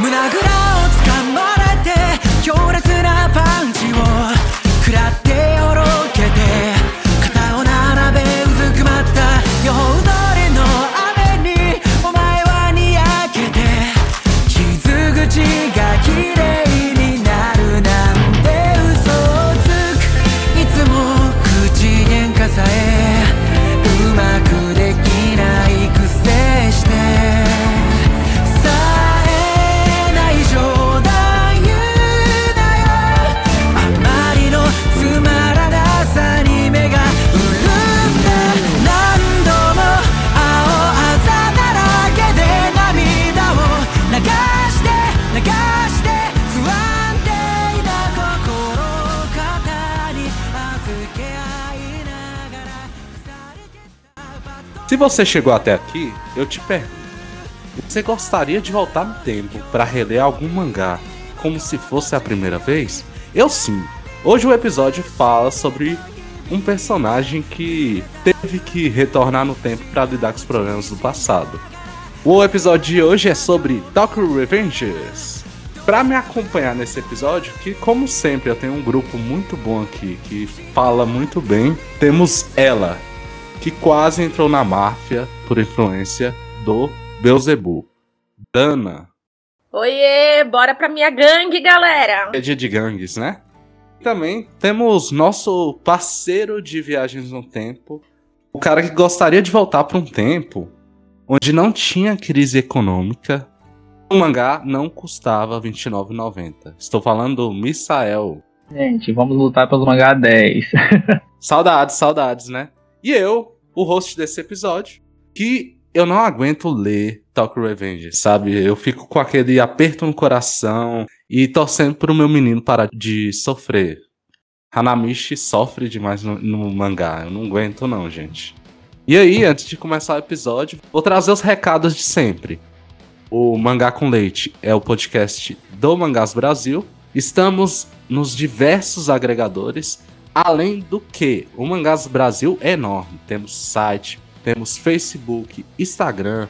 胸ぐらをつかまれて強烈なパンチを食らって você chegou até aqui, eu te pergunto: você gostaria de voltar no tempo para reler algum mangá como se fosse a primeira vez? Eu sim. Hoje o episódio fala sobre um personagem que teve que retornar no tempo para lidar com os problemas do passado. O episódio de hoje é sobre Tokyo Revengers. Para me acompanhar nesse episódio, que como sempre eu tenho um grupo muito bom aqui que fala muito bem, temos ela, que quase entrou na máfia por influência do Beelzebub. Dana, Oiê, bora pra minha gangue, galera! é dia de gangues, né? Também temos nosso parceiro de viagens no tempo, o cara que gostaria de voltar para um tempo onde não tinha crise econômica, o mangá não custava R$ 29,90. Estou falando do Misael. Gente, vamos lutar pelo mangá 10. Saudades, saudades, né? E eu, o host desse episódio, que eu não aguento ler Tokyo Revenge, sabe? Eu fico com aquele aperto no coração e torcendo pro meu menino parar de sofrer. Hanamichi sofre demais no, no mangá, eu não aguento não, gente. E aí, antes de começar o episódio, vou trazer os recados de sempre. O Mangá com Leite é o podcast do Mangás Brasil. Estamos nos diversos agregadores Além do que, o Mangás Brasil é enorme. Temos site, temos Facebook, Instagram,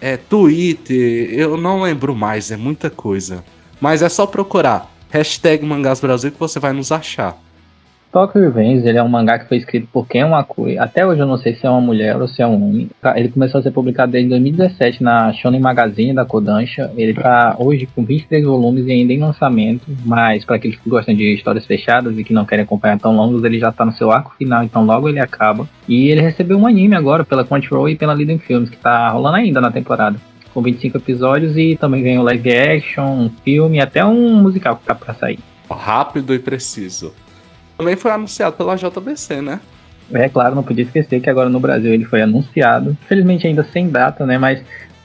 é, Twitter, eu não lembro mais, é muita coisa. Mas é só procurar hashtag Mangás Brasil que você vai nos achar. Tokyo Revenge, ele é um mangá que foi escrito por Ken Wakui. Até hoje eu não sei se é uma mulher ou se é um homem. Tá, Ele começou a ser publicado desde 2017 na Shonen Magazine da Kodansha. Ele tá hoje com 23 volumes e ainda em lançamento, mas para aqueles que gostam de histórias fechadas e que não querem acompanhar tão longos, ele já tá no seu arco final, então logo ele acaba. E ele recebeu um anime agora pela Crunchyroll e pela Liden Films, que tá rolando ainda na temporada. Com 25 episódios e também vem o live action, um filme e até um musical que tá pra sair. Rápido e preciso. Também foi anunciado pela JBC, né? É claro, não podia esquecer que agora no Brasil ele foi anunciado. Infelizmente ainda sem data, né? Mas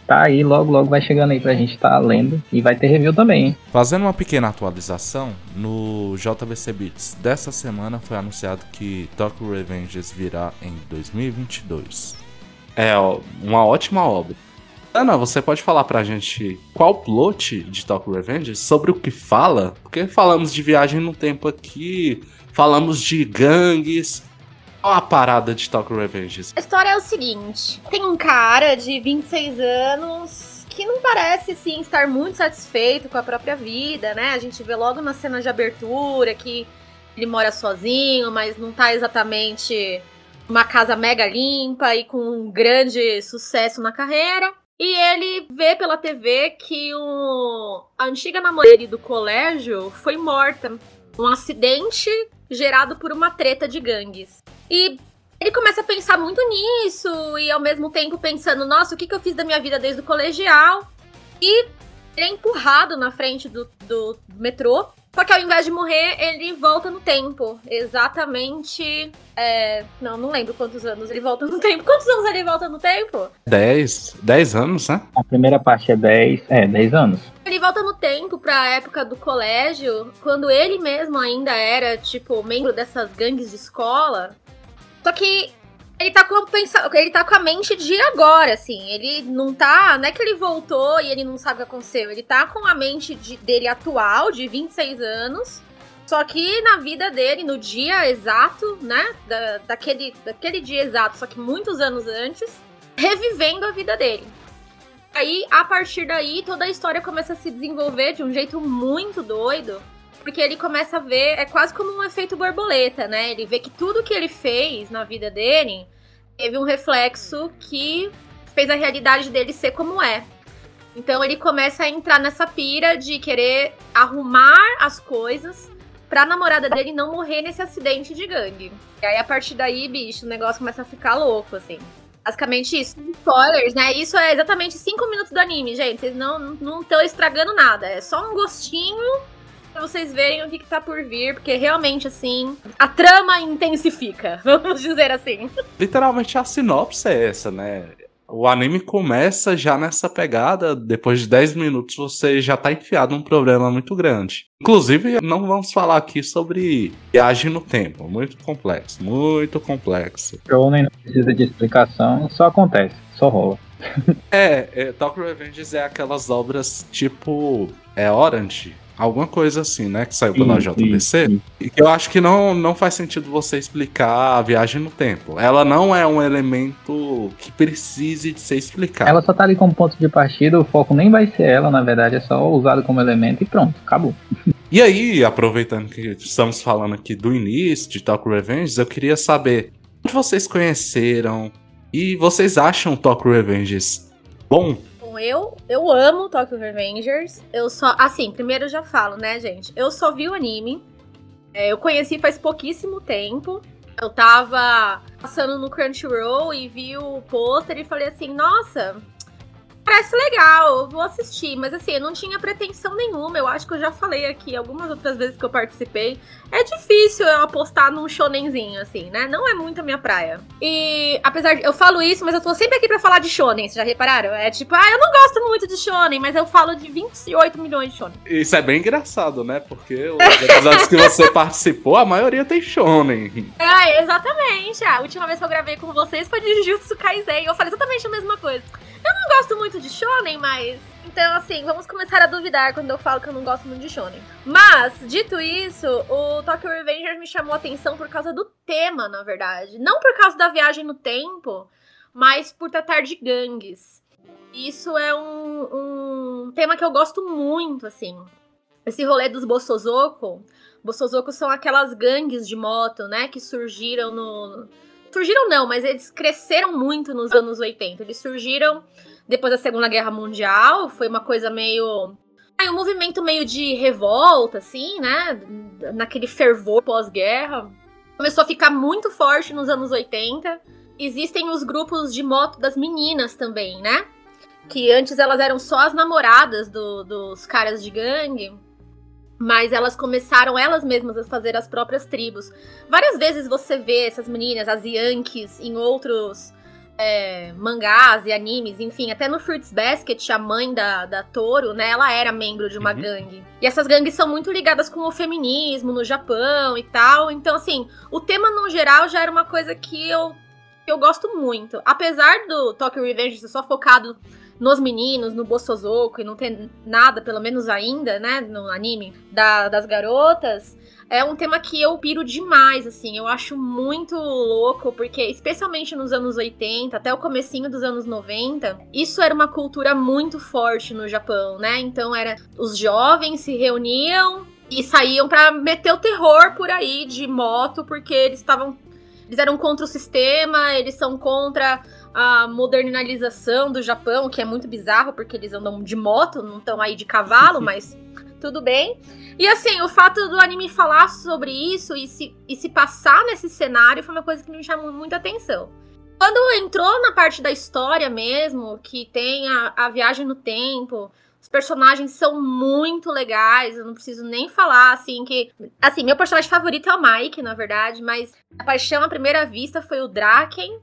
tá aí, logo logo vai chegando aí pra gente tá lendo. E vai ter review também, hein? Fazendo uma pequena atualização, no JBC Beats dessa semana foi anunciado que Tokyo Revengers virá em 2022. É ó, uma ótima obra. Ana, você pode falar pra gente qual plot de Tokyo Revengers? Sobre o que fala? Porque falamos de viagem no tempo aqui, falamos de gangues. Qual a parada de Tokyo Revengers? A história é o seguinte: tem um cara de 26 anos que não parece sim estar muito satisfeito com a própria vida, né? A gente vê logo na cena de abertura que ele mora sozinho, mas não tá exatamente uma casa mega limpa e com um grande sucesso na carreira. E ele vê pela TV que o... a antiga namorada do colégio foi morta. Um acidente gerado por uma treta de gangues. E ele começa a pensar muito nisso e ao mesmo tempo pensando, nossa, o que, que eu fiz da minha vida desde o colegial? E ele é empurrado na frente do, do metrô. Só que ao invés de morrer, ele volta no tempo. Exatamente. é, Não, não lembro quantos anos ele volta no tempo. Quantos anos ele volta no tempo? 10, 10 anos, né? A primeira parte é 10, é, 10 anos. Ele volta no tempo pra época do colégio, quando ele mesmo ainda era, tipo, membro dessas gangues de escola. Só que ele tá com a, pensa... ele tá com a mente de agora, assim. Ele não tá. Não é que ele voltou e ele não sabe o que aconteceu. Ele tá com a mente de- dele atual, de 26 anos. Só que na vida dele, no dia exato, né? Da, daquele, daquele dia exato, só que muitos anos antes, revivendo a vida dele. Aí, a partir daí, toda a história começa a se desenvolver de um jeito muito doido. Porque ele começa a ver, é quase como um efeito borboleta, né? Ele vê que tudo que ele fez na vida dele teve um reflexo que fez a realidade dele ser como é. Então ele começa a entrar nessa pira de querer arrumar as coisas pra namorada dele não morrer nesse acidente de gangue. E aí, a partir daí, bicho, o negócio começa a ficar louco, assim. Basicamente isso. Spoilers, né? Isso é exatamente 5 minutos do anime, gente. Vocês não estão estragando nada. É só um gostinho pra vocês verem o que, que tá por vir, porque realmente, assim, a trama intensifica, vamos dizer assim. Literalmente a sinopse é essa, né? O anime começa já nessa pegada, depois de 10 minutos você já tá enfiado num problema muito grande. Inclusive, não vamos falar aqui sobre viagem no tempo, muito complexo, muito complexo. Shonen não precisa de explicação, só acontece, só rola. é, é Tokyo Revengers é aquelas obras tipo é Orange, Alguma coisa assim, né? Que saiu pela sim, JBC. Sim, E que eu acho que não, não faz sentido você explicar a viagem no tempo. Ela não é um elemento que precise de ser explicado. Ela só tá ali como ponto de partida, o foco nem vai ser ela, na verdade, é só usado como elemento e pronto, acabou. E aí, aproveitando que estamos falando aqui do início de Talk Revenge, eu queria saber onde vocês conheceram e vocês acham Talk Revenge bom? Eu, eu amo Tokyo Revengers. Eu só. Assim, primeiro eu já falo, né, gente? Eu só vi o anime. É, eu conheci faz pouquíssimo tempo. Eu tava passando no Crunchyroll e vi o pôster e falei assim: nossa, Parece legal, vou assistir, mas assim, eu não tinha pretensão nenhuma. Eu acho que eu já falei aqui algumas outras vezes que eu participei. É difícil eu apostar num shonenzinho, assim, né? Não é muito a minha praia. E apesar de. Eu falo isso, mas eu tô sempre aqui pra falar de shonen, vocês já repararam? É tipo, ah, eu não gosto muito de shonen, mas eu falo de 28 milhões de shonen. Isso é bem engraçado, né? Porque os episódios que você participou, a maioria tem shonen. É, exatamente. A última vez que eu gravei com vocês foi de Jujutsu Kaisen. Eu falei exatamente a mesma coisa. Eu não gosto muito de shonen, mas. Então, assim, vamos começar a duvidar quando eu falo que eu não gosto muito de shonen. Mas, dito isso, o Tokyo Revengers me chamou a atenção por causa do tema, na verdade. Não por causa da viagem no tempo, mas por tratar de gangues. Isso é um, um tema que eu gosto muito, assim. Esse rolê dos Bossozoko. Bossozoko são aquelas gangues de moto, né, que surgiram no Surgiram não, mas eles cresceram muito nos anos 80. Eles surgiram depois da Segunda Guerra Mundial, foi uma coisa meio Aí um movimento meio de revolta, assim, né? Naquele fervor pós-guerra. Começou a ficar muito forte nos anos 80. Existem os grupos de moto das meninas também, né? Que antes elas eram só as namoradas do, dos caras de gangue mas elas começaram elas mesmas a fazer as próprias tribos. Várias vezes você vê essas meninas, as Yankees, em outros é, mangás e animes, enfim, até no Fruits Basket, a mãe da, da Toro, né, ela era membro de uma uhum. gangue. E essas gangues são muito ligadas com o feminismo no Japão e tal. Então, assim, o tema no geral já era uma coisa que eu, que eu gosto muito. Apesar do Tokyo Revenge ser só focado nos meninos, no Bossozoko, e não tem nada, pelo menos ainda, né, no anime, da, das garotas, é um tema que eu piro demais, assim, eu acho muito louco, porque especialmente nos anos 80, até o comecinho dos anos 90, isso era uma cultura muito forte no Japão, né? Então era os jovens se reuniam e saíam para meter o terror por aí de moto, porque eles estavam eles eram contra o sistema, eles são contra a modernização do Japão, que é muito bizarro, porque eles andam de moto, não estão aí de cavalo, mas tudo bem. E assim, o fato do anime falar sobre isso e se, e se passar nesse cenário foi uma coisa que me chamou muita atenção. Quando entrou na parte da história mesmo, que tem a, a viagem no tempo, os personagens são muito legais, eu não preciso nem falar, assim, que... Assim, meu personagem favorito é o Mike, na verdade, mas a paixão à primeira vista foi o Draken,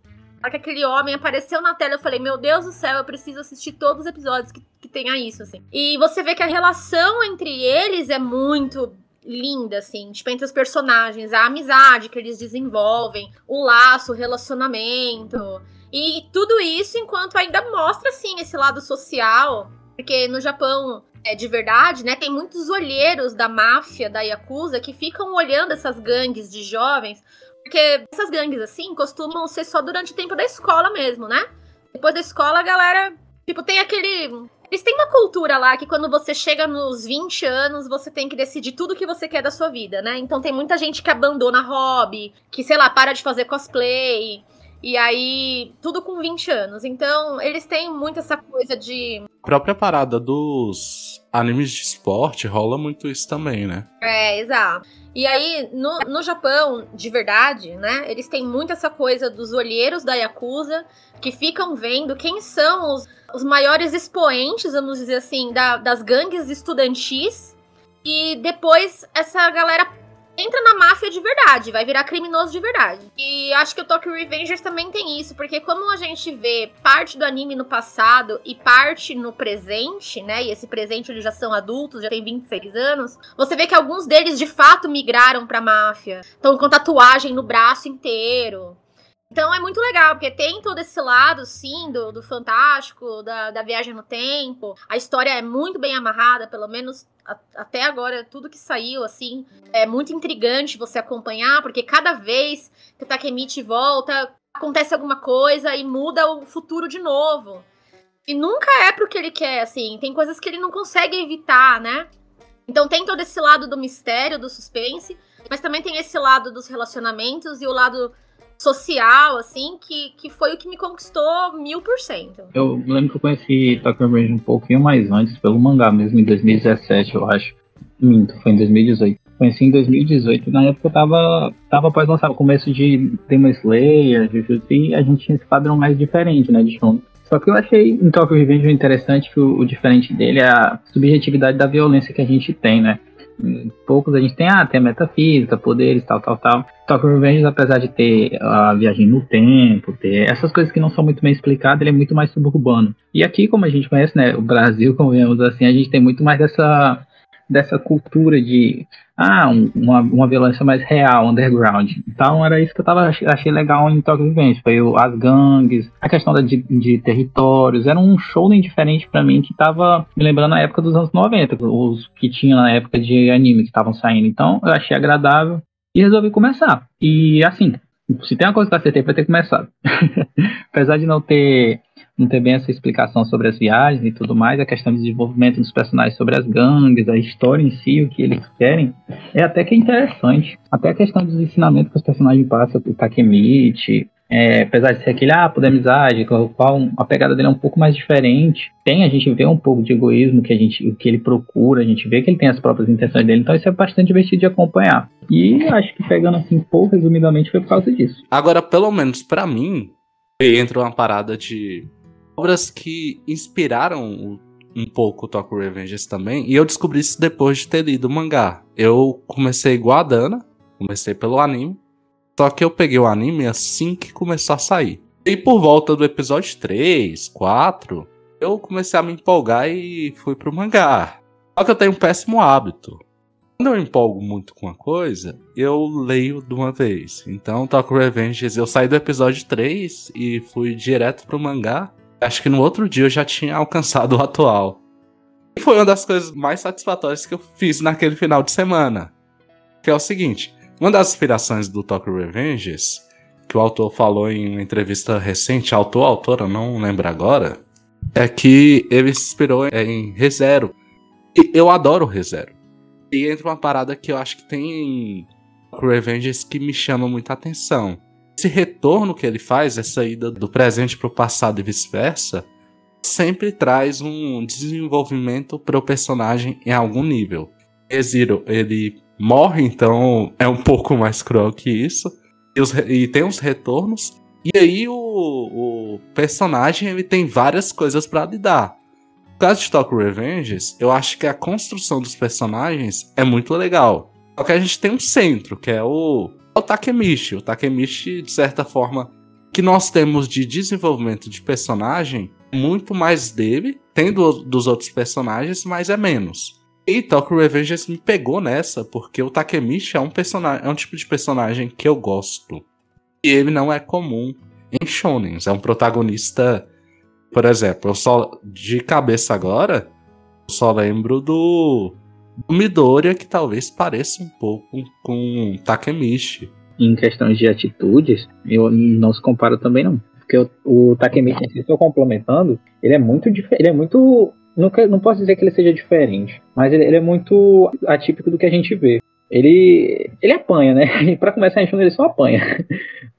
que aquele homem apareceu na tela, eu falei, meu Deus do céu, eu preciso assistir todos os episódios que, que tenha isso, assim. E você vê que a relação entre eles é muito linda, assim, tipo, entre os personagens, a amizade que eles desenvolvem, o laço, o relacionamento. E tudo isso enquanto ainda mostra, assim, esse lado social. Porque no Japão, é de verdade, né? Tem muitos olheiros da máfia, da Yakuza, que ficam olhando essas gangues de jovens porque essas gangues assim costumam ser só durante o tempo da escola mesmo, né? Depois da escola a galera Tipo, tem aquele. Eles têm uma cultura lá que quando você chega nos 20 anos, você tem que decidir tudo que você quer da sua vida, né? Então tem muita gente que abandona hobby, que, sei lá, para de fazer cosplay. E aí, tudo com 20 anos. Então, eles têm muito essa coisa de. A própria parada dos animes de esporte rola muito isso também, né? É, exato. E aí, no, no Japão, de verdade, né? Eles têm muito essa coisa dos olheiros da Yakuza que ficam vendo quem são os, os maiores expoentes, vamos dizer assim, da, das gangues estudantis. E depois essa galera entra na máfia de verdade, vai virar criminoso de verdade. E acho que o Tokyo Revengers também tem isso, porque como a gente vê parte do anime no passado e parte no presente, né? E esse presente eles já são adultos, já tem 26 anos, você vê que alguns deles de fato migraram pra máfia. Estão com tatuagem no braço inteiro. Então é muito legal, porque tem todo esse lado, sim, do, do fantástico, da, da viagem no tempo. A história é muito bem amarrada, pelo menos a, até agora, tudo que saiu, assim, é muito intrigante você acompanhar, porque cada vez que o Takemichi volta, acontece alguma coisa e muda o futuro de novo. E nunca é pro que ele quer, assim. Tem coisas que ele não consegue evitar, né? Então tem todo esse lado do mistério, do suspense, mas também tem esse lado dos relacionamentos e o lado social, assim, que, que foi o que me conquistou mil por cento. Eu lembro que eu conheci Tokyo Revenge um pouquinho mais antes, pelo mangá mesmo, em 2017, eu acho. Minto, foi em 2018. Conheci em 2018, na época eu tava, tava após lançar o começo de Demon Slayer, Jujutsu, e a gente tinha esse padrão mais diferente, né, de shonen. Só que eu achei em Tokyo Revenge interessante que o, o, diferente dele é a subjetividade da violência que a gente tem, né? Poucos a gente tem, ah, tem a metafísica, poderes, tal, tal, tal. Tokyo Revengers, apesar de ter a viagem no tempo, ter essas coisas que não são muito bem explicadas, ele é muito mais suburbano. E aqui, como a gente conhece, né, o Brasil, como vemos assim, a gente tem muito mais dessa dessa cultura de ah, um, uma, uma violência mais real, underground. Então era isso que eu tava, achei legal em Tokyo Revenge. Foi as gangues, a questão da, de, de territórios. Era um show diferente para mim que tava me lembrando a época dos anos 90, os que tinha na época de anime que estavam saindo. Então eu achei agradável e resolvi começar. E assim, se tem uma coisa que eu acertei, foi ter começado. Apesar de não ter não ter bem essa explicação sobre as viagens e tudo mais, a questão de desenvolvimento dos personagens sobre as gangues, a história em si, o que eles querem, é até que interessante. Até a questão dos ensinamentos que os personagens passam, o Takemichi, é, apesar de ser aquele, ah, poder amizade, qual a pegada dele é um pouco mais diferente. Tem, a gente vê um pouco de egoísmo que a gente, que ele procura, a gente vê que ele tem as próprias intenções dele, então isso é bastante divertido de acompanhar. E acho que pegando assim, pouco resumidamente, foi por causa disso. Agora, pelo menos para mim, entra uma parada de obras que inspiraram um pouco o Tokyo Revengers também, e eu descobri isso depois de ter lido o mangá. Eu comecei igual a Dana, comecei pelo anime, só que eu peguei o anime assim que começou a sair. E por volta do episódio 3, 4, eu comecei a me empolgar e fui pro mangá. Só que eu tenho um péssimo hábito. Quando eu empolgo muito com uma coisa, eu leio de uma vez. Então, Tokyo Revengers, eu saí do episódio 3 e fui direto pro mangá. Acho que no outro dia eu já tinha alcançado o atual. E foi uma das coisas mais satisfatórias que eu fiz naquele final de semana. Que é o seguinte: uma das inspirações do Tokyo Revengers, que o autor falou em uma entrevista recente, autor, autora, não lembro agora, é que ele se inspirou em ReZero. E eu adoro ReZero. E entra uma parada que eu acho que tem em Tokyo Revengers que me chama muita atenção esse retorno que ele faz, essa ida do presente para o passado e vice-versa, sempre traz um desenvolvimento para o personagem em algum nível. Eziro, ele morre, então é um pouco mais cruel que isso, e, os, e tem uns retornos, e aí o, o personagem ele tem várias coisas para lidar. No caso de Tokyo Revengers, eu acho que a construção dos personagens é muito legal. Só que a gente tem um centro, que é o o Takemichi. O Takemichi, de certa forma, que nós temos de desenvolvimento de personagem, muito mais dele, tem do, dos outros personagens, mas é menos. E Tokyo Revengers me pegou nessa, porque o Takemichi é um personagem, é um tipo de personagem que eu gosto. E ele não é comum em shonens, é um protagonista, por exemplo, eu só de cabeça agora, eu só lembro do Midoriya que talvez pareça um pouco com Takemichi. Em questões de atitudes, eu não se compara também não. porque o, o Takemichi, se estou complementando, ele é muito diferente, ele é muito não, não posso dizer que ele seja diferente, mas ele, ele, é muito atípico do que a gente vê. Ele, ele apanha, né? para começar a gente ele só apanha.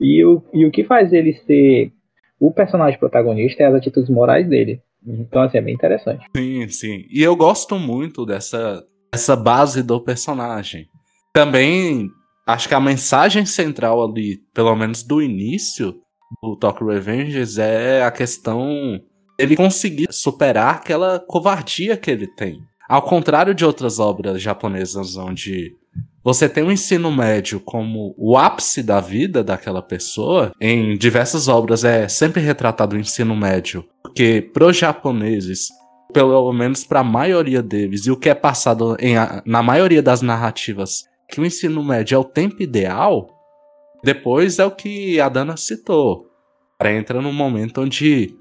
E o, e o que faz ele ser o personagem protagonista é as atitudes morais dele. Então, assim, é bem interessante. Sim, sim. E eu gosto muito dessa, dessa base do personagem. Também acho que a mensagem central ali, pelo menos do início do Tokyo Revengers, é a questão ele conseguir superar aquela covardia que ele tem. Ao contrário de outras obras japonesas onde você tem o ensino médio como o ápice da vida daquela pessoa, em diversas obras é sempre retratado o ensino médio, porque para os japoneses, pelo menos para a maioria deles, e o que é passado em, na maioria das narrativas, que o ensino médio é o tempo ideal, depois é o que a Dana citou. Para entra num momento onde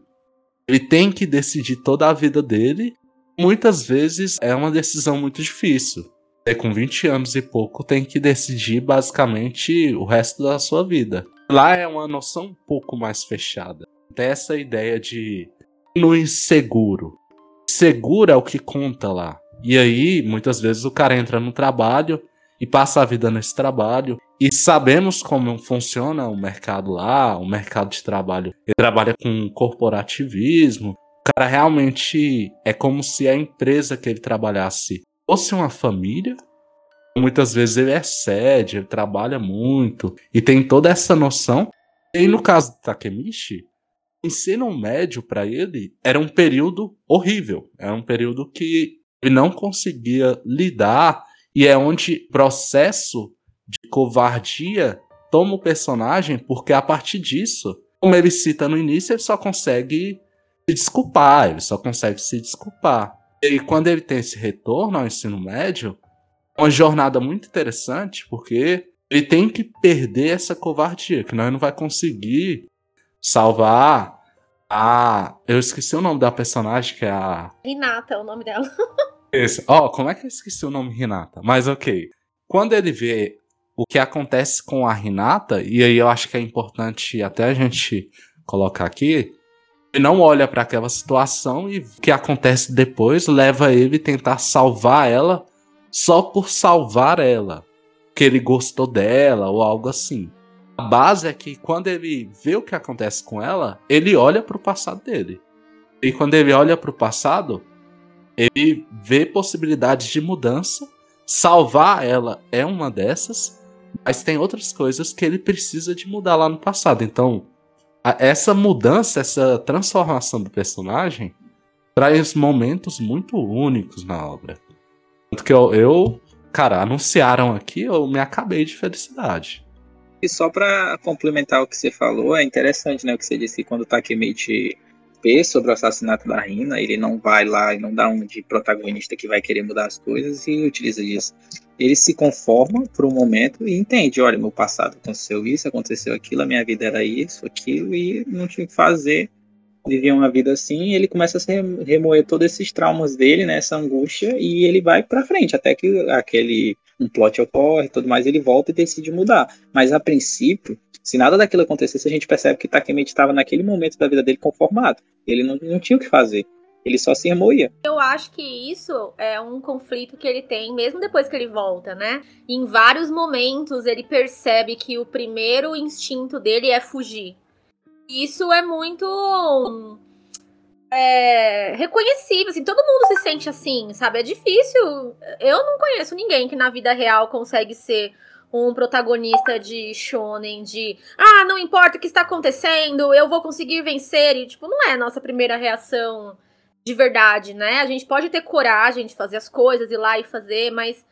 ele tem que decidir toda a vida dele. Muitas vezes é uma decisão muito difícil é, com 20 anos e pouco, tem que decidir basicamente o resto da sua vida. Lá é uma noção um pouco mais fechada. Dessa ideia de no inseguro. Seguro é o que conta lá. E aí, muitas vezes, o cara entra no trabalho e passa a vida nesse trabalho. E sabemos como funciona o mercado lá, o mercado de trabalho. Ele trabalha com corporativismo. O cara realmente é como se a empresa que ele trabalhasse fosse uma família, muitas vezes ele excede, ele trabalha muito e tem toda essa noção. E no caso do Takemichi, ensino médio para ele era um período horrível, era um período que ele não conseguia lidar e é onde processo de covardia toma o personagem, porque a partir disso, como ele cita no início, ele só consegue se desculpar, ele só consegue se desculpar. E quando ele tem esse retorno ao ensino médio, é uma jornada muito interessante, porque ele tem que perder essa covardia, que nós não vai conseguir salvar a. Eu esqueci o nome da personagem, que é a. Renata é o nome dela. Esse. Ó, oh, como é que eu esqueci o nome Renata? Mas ok. Quando ele vê o que acontece com a Renata, e aí eu acho que é importante até a gente colocar aqui, ele não olha para aquela situação e o que acontece depois leva ele a tentar salvar ela só por salvar ela. Que ele gostou dela ou algo assim. A base é que quando ele vê o que acontece com ela, ele olha para o passado dele. E quando ele olha para o passado, ele vê possibilidades de mudança. Salvar ela é uma dessas, mas tem outras coisas que ele precisa de mudar lá no passado. Então, essa mudança, essa transformação do personagem traz momentos muito únicos na obra. Tanto que eu, eu, cara, anunciaram aqui, eu me acabei de felicidade. E só para complementar o que você falou, é interessante, né, o que você disse que quando o Takemichi P sobre o assassinato da Rina, ele não vai lá e não dá um de protagonista que vai querer mudar as coisas e utiliza disso. Ele se conforma por um momento e entende, olha, meu passado aconteceu isso, aconteceu aquilo, a minha vida era isso, aquilo e não tinha que fazer. Vivia uma vida assim, ele começa a se remoer todos esses traumas dele, né, essa angústia, e ele vai para frente, até que aquele um plot ocorre, tudo mais, ele volta e decide mudar. Mas a princípio, se nada daquilo acontecesse, a gente percebe que Takemichi estava naquele momento da vida dele conformado. Ele não, não tinha o que fazer. Ele só se remoía. Eu acho que isso é um conflito que ele tem, mesmo depois que ele volta, né? Em vários momentos ele percebe que o primeiro instinto dele é fugir. Isso é muito é, reconhecível, assim, todo mundo se sente assim, sabe? É difícil. Eu não conheço ninguém que na vida real consegue ser um protagonista de shonen de ah, não importa o que está acontecendo, eu vou conseguir vencer e tipo, não é a nossa primeira reação de verdade, né? A gente pode ter coragem de fazer as coisas ir lá e fazer, mas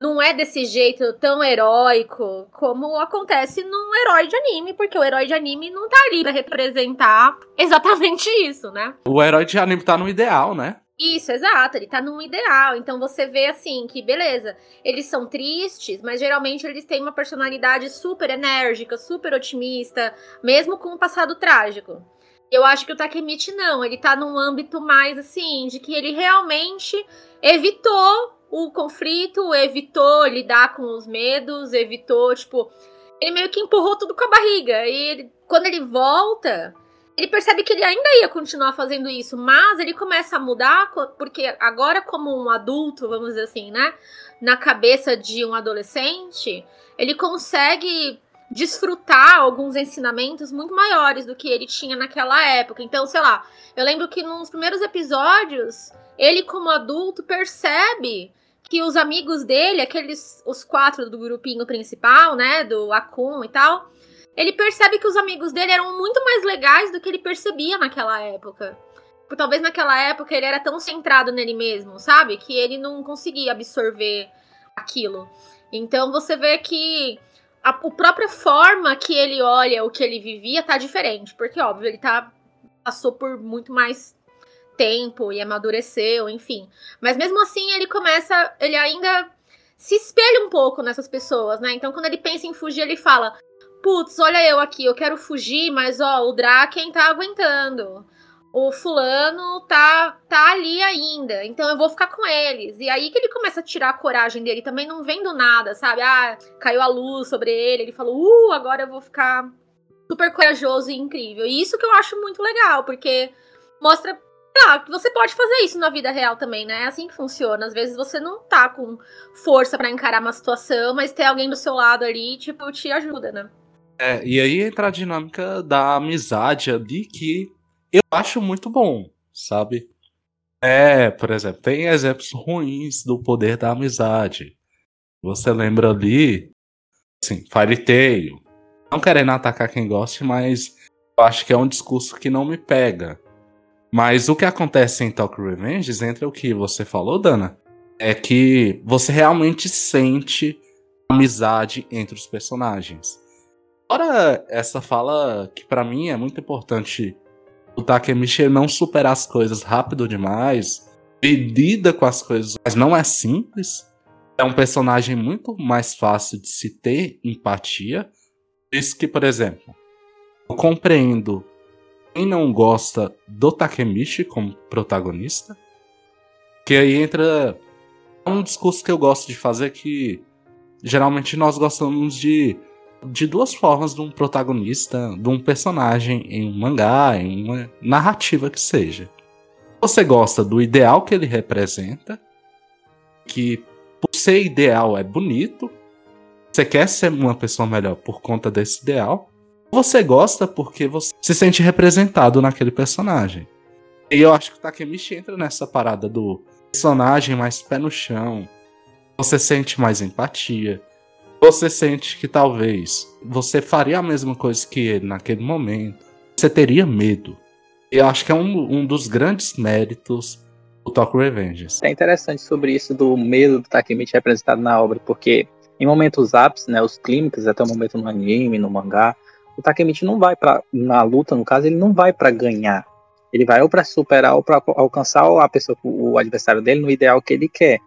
não é desse jeito tão heróico como acontece num herói de anime, porque o herói de anime não tá ali pra representar exatamente isso, né? O herói de anime tá no ideal, né? Isso, exato, ele tá num ideal. Então você vê assim que, beleza, eles são tristes, mas geralmente eles têm uma personalidade super enérgica, super otimista, mesmo com um passado trágico. Eu acho que o Takemichi não, ele tá num âmbito mais assim, de que ele realmente evitou o conflito, evitou lidar com os medos, evitou, tipo, ele meio que empurrou tudo com a barriga. E ele, quando ele volta, ele percebe que ele ainda ia continuar fazendo isso, mas ele começa a mudar, porque agora, como um adulto, vamos dizer assim, né? Na cabeça de um adolescente, ele consegue desfrutar alguns ensinamentos muito maiores do que ele tinha naquela época. Então, sei lá, eu lembro que nos primeiros episódios, ele como adulto percebe que os amigos dele, aqueles os quatro do grupinho principal, né, do Akun e tal, ele percebe que os amigos dele eram muito mais legais do que ele percebia naquela época. Por, talvez naquela época ele era tão centrado nele mesmo, sabe? Que ele não conseguia absorver aquilo. Então você vê que a, a própria forma que ele olha o que ele vivia tá diferente. Porque, óbvio, ele tá. passou por muito mais tempo e amadureceu, enfim. Mas mesmo assim, ele começa. Ele ainda se espelha um pouco nessas pessoas, né? Então, quando ele pensa em fugir, ele fala: Putz, olha eu aqui, eu quero fugir, mas ó, o Draken tá aguentando o fulano tá, tá ali ainda, então eu vou ficar com eles. E aí que ele começa a tirar a coragem dele, também não vendo nada, sabe? Ah, caiu a luz sobre ele, ele falou, uh, agora eu vou ficar super corajoso e incrível. E isso que eu acho muito legal, porque mostra que você pode fazer isso na vida real também, né? É assim que funciona. Às vezes você não tá com força para encarar uma situação, mas ter alguém do seu lado ali, tipo, te ajuda, né? É, e aí entra a dinâmica da amizade ali que eu acho muito bom, sabe? É, por exemplo, tem exemplos ruins do poder da amizade. Você lembra ali, assim, Fairy Tail. Não querendo atacar quem goste, mas eu acho que é um discurso que não me pega. Mas o que acontece em Talk Revenge, entre o que você falou, Dana, é que você realmente sente amizade entre os personagens. Fora essa fala que para mim é muito importante o Takemichi não superar as coisas rápido demais, lida com as coisas, mas não é simples. É um personagem muito mais fácil de se ter empatia. Isso que, por exemplo, eu compreendo quem não gosta do Takemichi como protagonista. Que aí entra um discurso que eu gosto de fazer que geralmente nós gostamos de de duas formas de um protagonista, de um personagem em um mangá, em uma narrativa que seja. Você gosta do ideal que ele representa, que por ser ideal é bonito, você quer ser uma pessoa melhor por conta desse ideal, você gosta porque você se sente representado naquele personagem. E eu acho que o Takemichi entra nessa parada do personagem mais pé no chão. Você sente mais empatia você sente que talvez você faria a mesma coisa que ele naquele momento, você teria medo. Eu acho que é um, um dos grandes méritos do Tokyo Revengers. É interessante sobre isso do medo do Takemichi representado na obra, porque em momentos ápices, né, os clínicos, até o momento no anime, no mangá, o Takemichi não vai para na luta, no caso, ele não vai para ganhar. Ele vai ou para superar ou para alcançar a pessoa, o adversário dele no ideal que ele quer.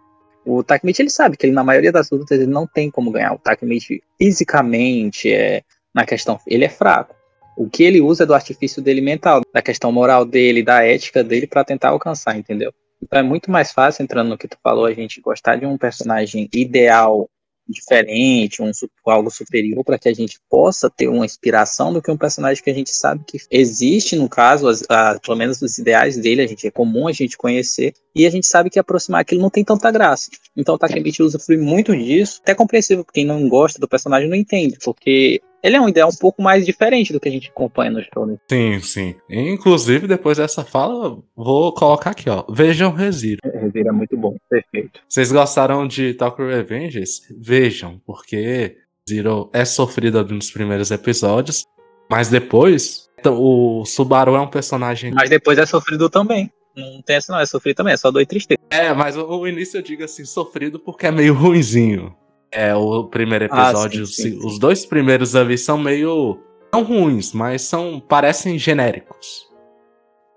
O Takemichi ele sabe que ele na maioria das lutas ele não tem como ganhar. O Takemichi fisicamente é na questão ele é fraco. O que ele usa é do artifício dele mental, da questão moral dele, da ética dele para tentar alcançar, entendeu? Então é muito mais fácil entrando no que tu falou a gente gostar de um personagem ideal diferente, um, algo superior, para que a gente possa ter uma inspiração do que um personagem que a gente sabe que existe, no caso, as, a, pelo menos os ideais dele, a gente é comum a gente conhecer, e a gente sabe que aproximar aquilo não tem tanta graça. Então o Takemichi usufrui muito disso, até compreensível, quem não gosta do personagem não entende, porque ele é um ideal um pouco mais diferente do que a gente acompanha no show. Né? Sim, sim. Inclusive, depois dessa fala, vou colocar aqui, ó. Vejam Reziro. Reziro é muito bom, perfeito. Vocês gostaram de Tokyo Revengers? Vejam, porque Zero é sofrido nos primeiros episódios, mas depois o Subaru é um personagem. Mas depois é sofrido também. Não tem essa, não, é sofrido também, é só dor e tristeza. É, mas o, o início eu digo assim, sofrido porque é meio ruinzinho. É, o primeiro episódio, ah, sim, sim, sim. os dois primeiros ali são meio. não ruins, mas são. parecem genéricos.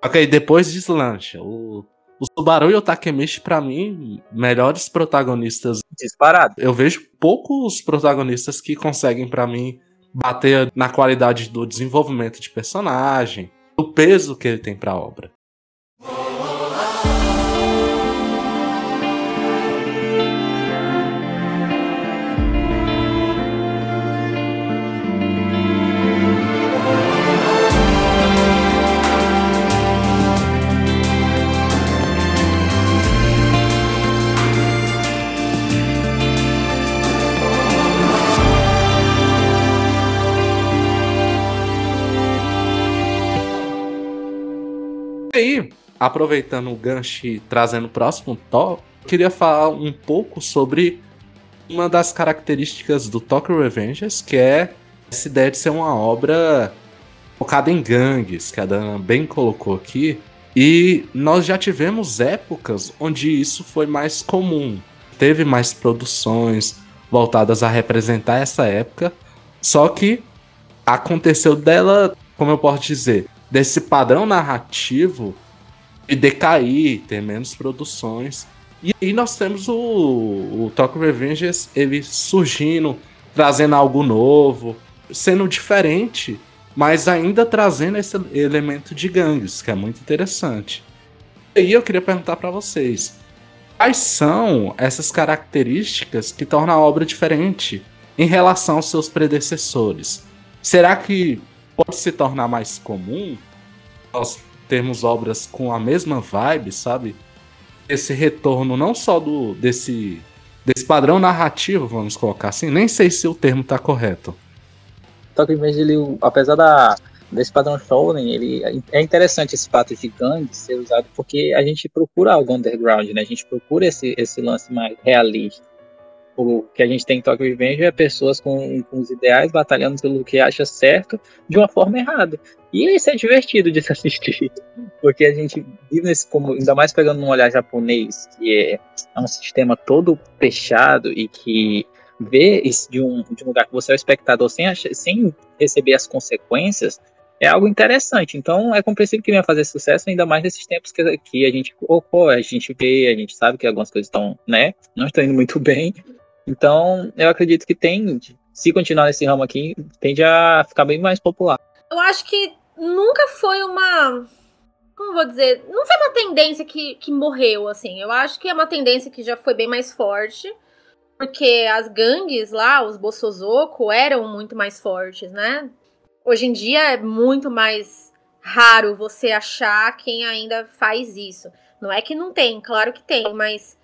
Ok, depois deslancha. O, o Subaru e o Takemichi, pra mim, melhores protagonistas. Disparado. Eu vejo poucos protagonistas que conseguem, para mim, bater na qualidade do desenvolvimento de personagem, do peso que ele tem pra obra. Aproveitando o gancho e trazendo o próximo top, queria falar um pouco sobre uma das características do Tokyo Revengers, que é essa ideia de ser uma obra focada em gangues, que a Dana bem colocou aqui. E nós já tivemos épocas onde isso foi mais comum. Teve mais produções voltadas a representar essa época. Só que aconteceu dela, como eu posso dizer, desse padrão narrativo de decair, ter menos produções. E aí nós temos o, o Tokyo Revengers ele surgindo, trazendo algo novo, sendo diferente, mas ainda trazendo esse elemento de gangues, que é muito interessante. E aí eu queria perguntar para vocês, quais são essas características que tornam a obra diferente em relação aos seus predecessores? Será que pode se tornar mais comum nós termos obras com a mesma vibe, sabe? esse retorno não só do desse desse padrão narrativo, vamos colocar assim, nem sei se o termo está correto. Tokyo Revenge, ele, apesar da, desse padrão shonen, ele é interessante esse fato de gangue ser usado porque a gente procura algo underground, né? A gente procura esse, esse lance mais realista o que a gente tem em Tokyo Revenge é pessoas com, com os ideais batalhando pelo que acha certo de uma forma errada. E isso é divertido de se assistir, porque a gente vive nesse, como, ainda mais pegando um olhar japonês, que é, é um sistema todo fechado e que vê isso de um, de um lugar que você é o espectador sem, sem receber as consequências, é algo interessante. Então é compreensível que venha fazer sucesso, ainda mais nesses tempos que, que a gente oh, a gente vê, a gente sabe que algumas coisas estão, né, não estão indo muito bem, então, eu acredito que tem, se continuar nesse ramo aqui, tende a ficar bem mais popular. Eu acho que nunca foi uma. Como vou dizer? Não foi uma tendência que, que morreu, assim. Eu acho que é uma tendência que já foi bem mais forte. Porque as gangues lá, os Bossozoko, eram muito mais fortes, né? Hoje em dia é muito mais raro você achar quem ainda faz isso. Não é que não tem, claro que tem, mas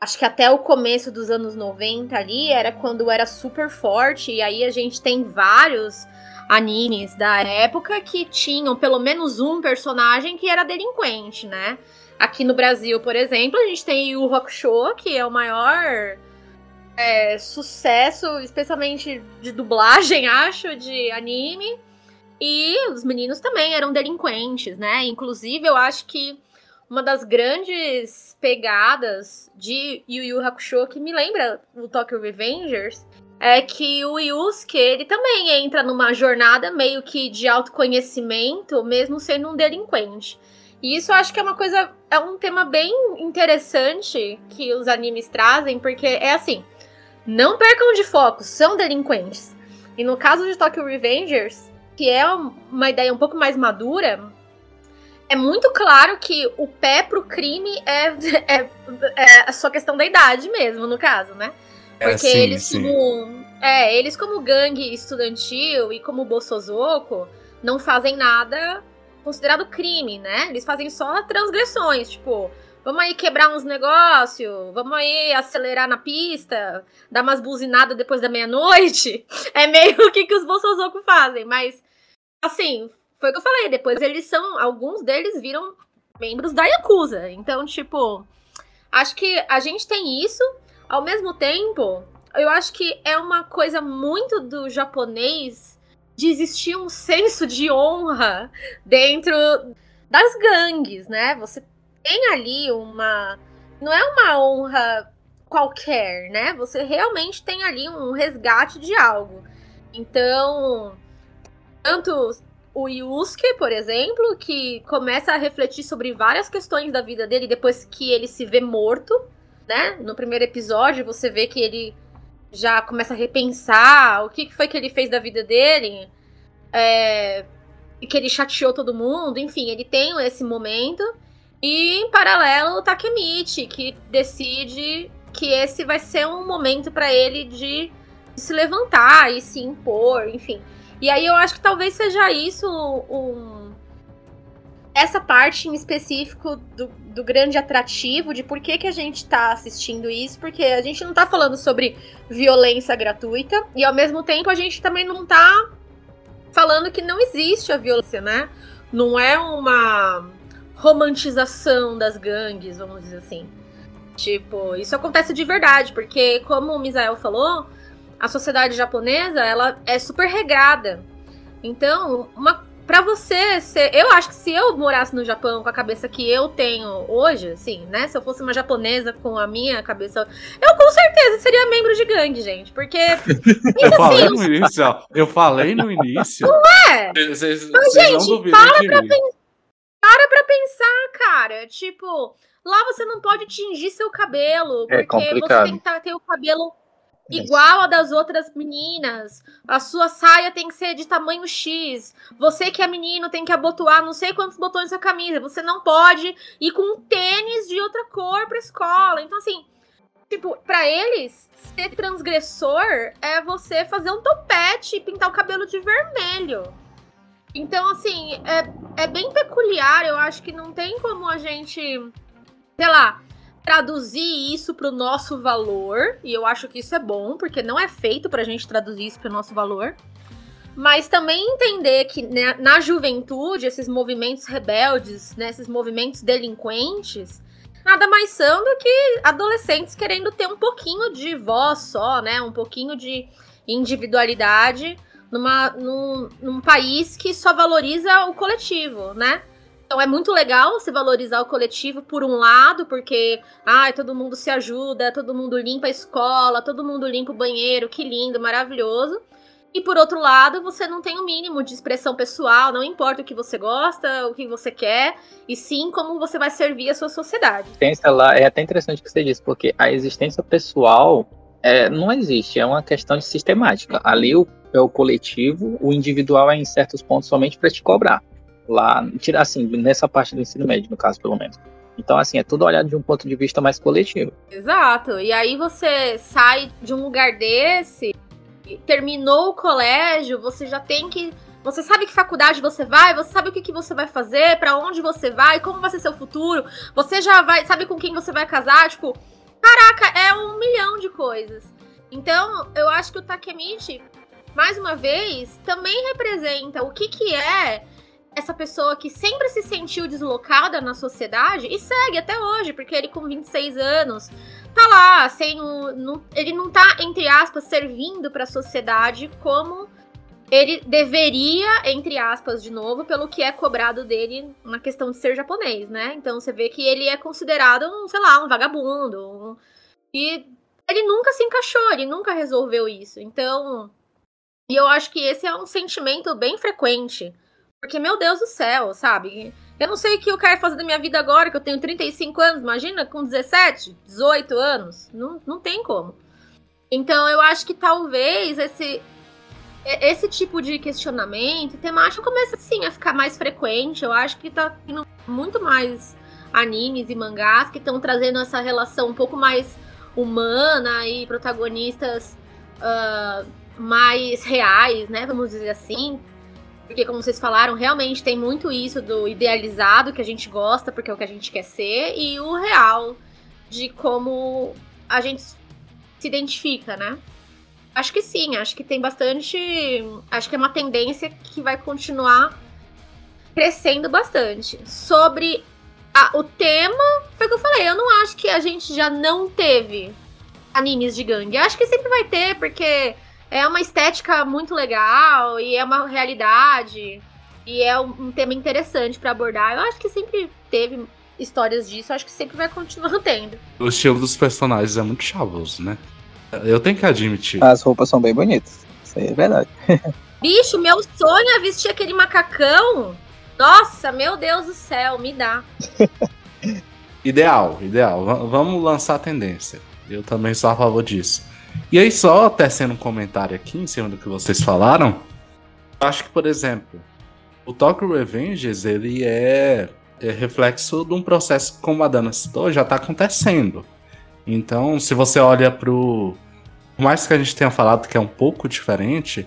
acho que até o começo dos anos 90 ali era quando era super forte, e aí a gente tem vários animes da época que tinham pelo menos um personagem que era delinquente, né? Aqui no Brasil, por exemplo, a gente tem o Hakusho, que é o maior é, sucesso, especialmente de dublagem, acho, de anime. E os meninos também eram delinquentes, né? Inclusive, eu acho que uma das grandes pegadas de Yu Yu Hakusho que me lembra o Tokyo Revengers é que o Yusuke, ele também entra numa jornada meio que de autoconhecimento, mesmo sendo um delinquente. E isso eu acho que é uma coisa, é um tema bem interessante que os animes trazem, porque é assim, não percam de foco, são delinquentes. E no caso de Tokyo Revengers, que é uma ideia um pouco mais madura, é muito claro que o pé pro crime é, é, é a sua questão da idade mesmo, no caso, né? É, Porque sim, eles sim. como. É, eles como gangue estudantil e como Bossozoko não fazem nada considerado crime, né? Eles fazem só transgressões, tipo, vamos aí quebrar uns negócios, vamos aí acelerar na pista, dar umas buzinadas depois da meia-noite. É meio o que, que os Bossozoko fazem, mas assim, foi o que eu falei, depois eles são. Alguns deles viram membros da Yakuza. Então, tipo, acho que a gente tem isso. Ao mesmo tempo, eu acho que é uma coisa muito do japonês de existir um senso de honra dentro das gangues, né? Você tem ali uma. Não é uma honra qualquer, né? Você realmente tem ali um resgate de algo. Então, tanto o Yusuke, por exemplo, que começa a refletir sobre várias questões da vida dele depois que ele se vê morto, né? No primeiro episódio, você vê que ele já começa a repensar o que foi que ele fez da vida dele, é, que ele chateou todo mundo, enfim, ele tem esse momento. E em paralelo, o Takemichi, que decide que esse vai ser um momento para ele de se levantar e se impor, enfim. E aí eu acho que talvez seja isso um, essa parte em específico do, do grande atrativo de por que, que a gente tá assistindo isso, porque a gente não tá falando sobre violência gratuita e ao mesmo tempo a gente também não tá falando que não existe a violência, né? Não é uma romantização das gangues, vamos dizer assim. Tipo, isso acontece de verdade, porque como o Misael falou, a sociedade japonesa, ela é super regrada. Então, uma para você ser, eu acho que se eu morasse no Japão com a cabeça que eu tenho hoje, assim, né? Se eu fosse uma japonesa com a minha cabeça, eu com certeza seria membro de gangue, gente, porque eu falei assim, no início, ó, eu falei no início. Não é? Mas, gente, não para pra, para pra pensar, cara. Tipo, lá você não pode tingir seu cabelo, é porque complicado. você tem que ter o cabelo igual a das outras meninas. A sua saia tem que ser de tamanho X. Você que é menino tem que abotoar não sei quantos botões na camisa. Você não pode ir com um tênis de outra cor pra escola. Então, assim, tipo, pra eles, ser transgressor é você fazer um topete e pintar o cabelo de vermelho. Então, assim, é, é bem peculiar. Eu acho que não tem como a gente, sei lá, traduzir isso para o nosso valor, e eu acho que isso é bom, porque não é feito para a gente traduzir isso para o nosso valor. Mas também entender que né, na juventude, esses movimentos rebeldes, né, esses movimentos delinquentes, nada mais são do que adolescentes querendo ter um pouquinho de voz só, né? Um pouquinho de individualidade numa, num, num país que só valoriza o coletivo, né? Então é muito legal se valorizar o coletivo por um lado, porque ai, todo mundo se ajuda, todo mundo limpa a escola, todo mundo limpa o banheiro, que lindo, maravilhoso. E por outro lado, você não tem o mínimo de expressão pessoal, não importa o que você gosta, o que você quer, e sim como você vai servir a sua sociedade. Lá, é até interessante o que você disse, porque a existência pessoal é, não existe, é uma questão de sistemática. Ali o, é o coletivo, o individual é em certos pontos somente para te cobrar lá, assim, nessa parte do ensino médio, no caso, pelo menos. Então, assim, é tudo olhado de um ponto de vista mais coletivo. Exato. E aí você sai de um lugar desse, terminou o colégio, você já tem que. Você sabe que faculdade você vai, você sabe o que, que você vai fazer, para onde você vai, como vai ser seu futuro, você já vai, sabe com quem você vai casar, tipo, caraca, é um milhão de coisas. Então, eu acho que o Takemichi, mais uma vez, também representa o que, que é essa pessoa que sempre se sentiu deslocada na sociedade e segue até hoje, porque ele com 26 anos tá lá, sem o, não, ele não tá entre aspas servindo para a sociedade como ele deveria, entre aspas, de novo, pelo que é cobrado dele na questão de ser japonês, né? Então você vê que ele é considerado um, sei lá, um vagabundo. Um, e ele nunca se encaixou, ele nunca resolveu isso. Então, e eu acho que esse é um sentimento bem frequente porque, meu Deus do céu, sabe? Eu não sei o que eu quero fazer da minha vida agora, que eu tenho 35 anos, imagina com 17, 18 anos. Não, não tem como. Então eu acho que talvez esse esse tipo de questionamento temático começa sim a ficar mais frequente. Eu acho que tá tendo muito mais animes e mangás que estão trazendo essa relação um pouco mais humana e protagonistas uh, mais reais, né? Vamos dizer assim. Porque, como vocês falaram, realmente tem muito isso do idealizado que a gente gosta porque é o que a gente quer ser, e o real de como a gente se identifica, né? Acho que sim, acho que tem bastante. Acho que é uma tendência que vai continuar crescendo bastante. Sobre a, o tema, foi o que eu falei, eu não acho que a gente já não teve animes de gangue. Acho que sempre vai ter, porque é uma estética muito legal e é uma realidade e é um, tema interessante para abordar. Eu acho que sempre teve histórias disso, acho que sempre vai continuar tendo. O estilo dos personagens é muito chavoso, né? Eu tenho que admitir. As roupas são bem bonitas. Isso aí é verdade. Bicho, meu sonho é vestir aquele macacão. Nossa, meu Deus do céu, me dá. ideal, ideal. V vamos lançar a tendência. Eu também sou a favor disso. E aí, só tecendo um comentário aqui em cima do que vocês falaram, acho que, por exemplo, o Tokyo Revengers, ele é, é reflexo de um processo, como a Dana citou, já está acontecendo. Então, se você olha pro. Por mais que a gente tenha falado que é um pouco diferente,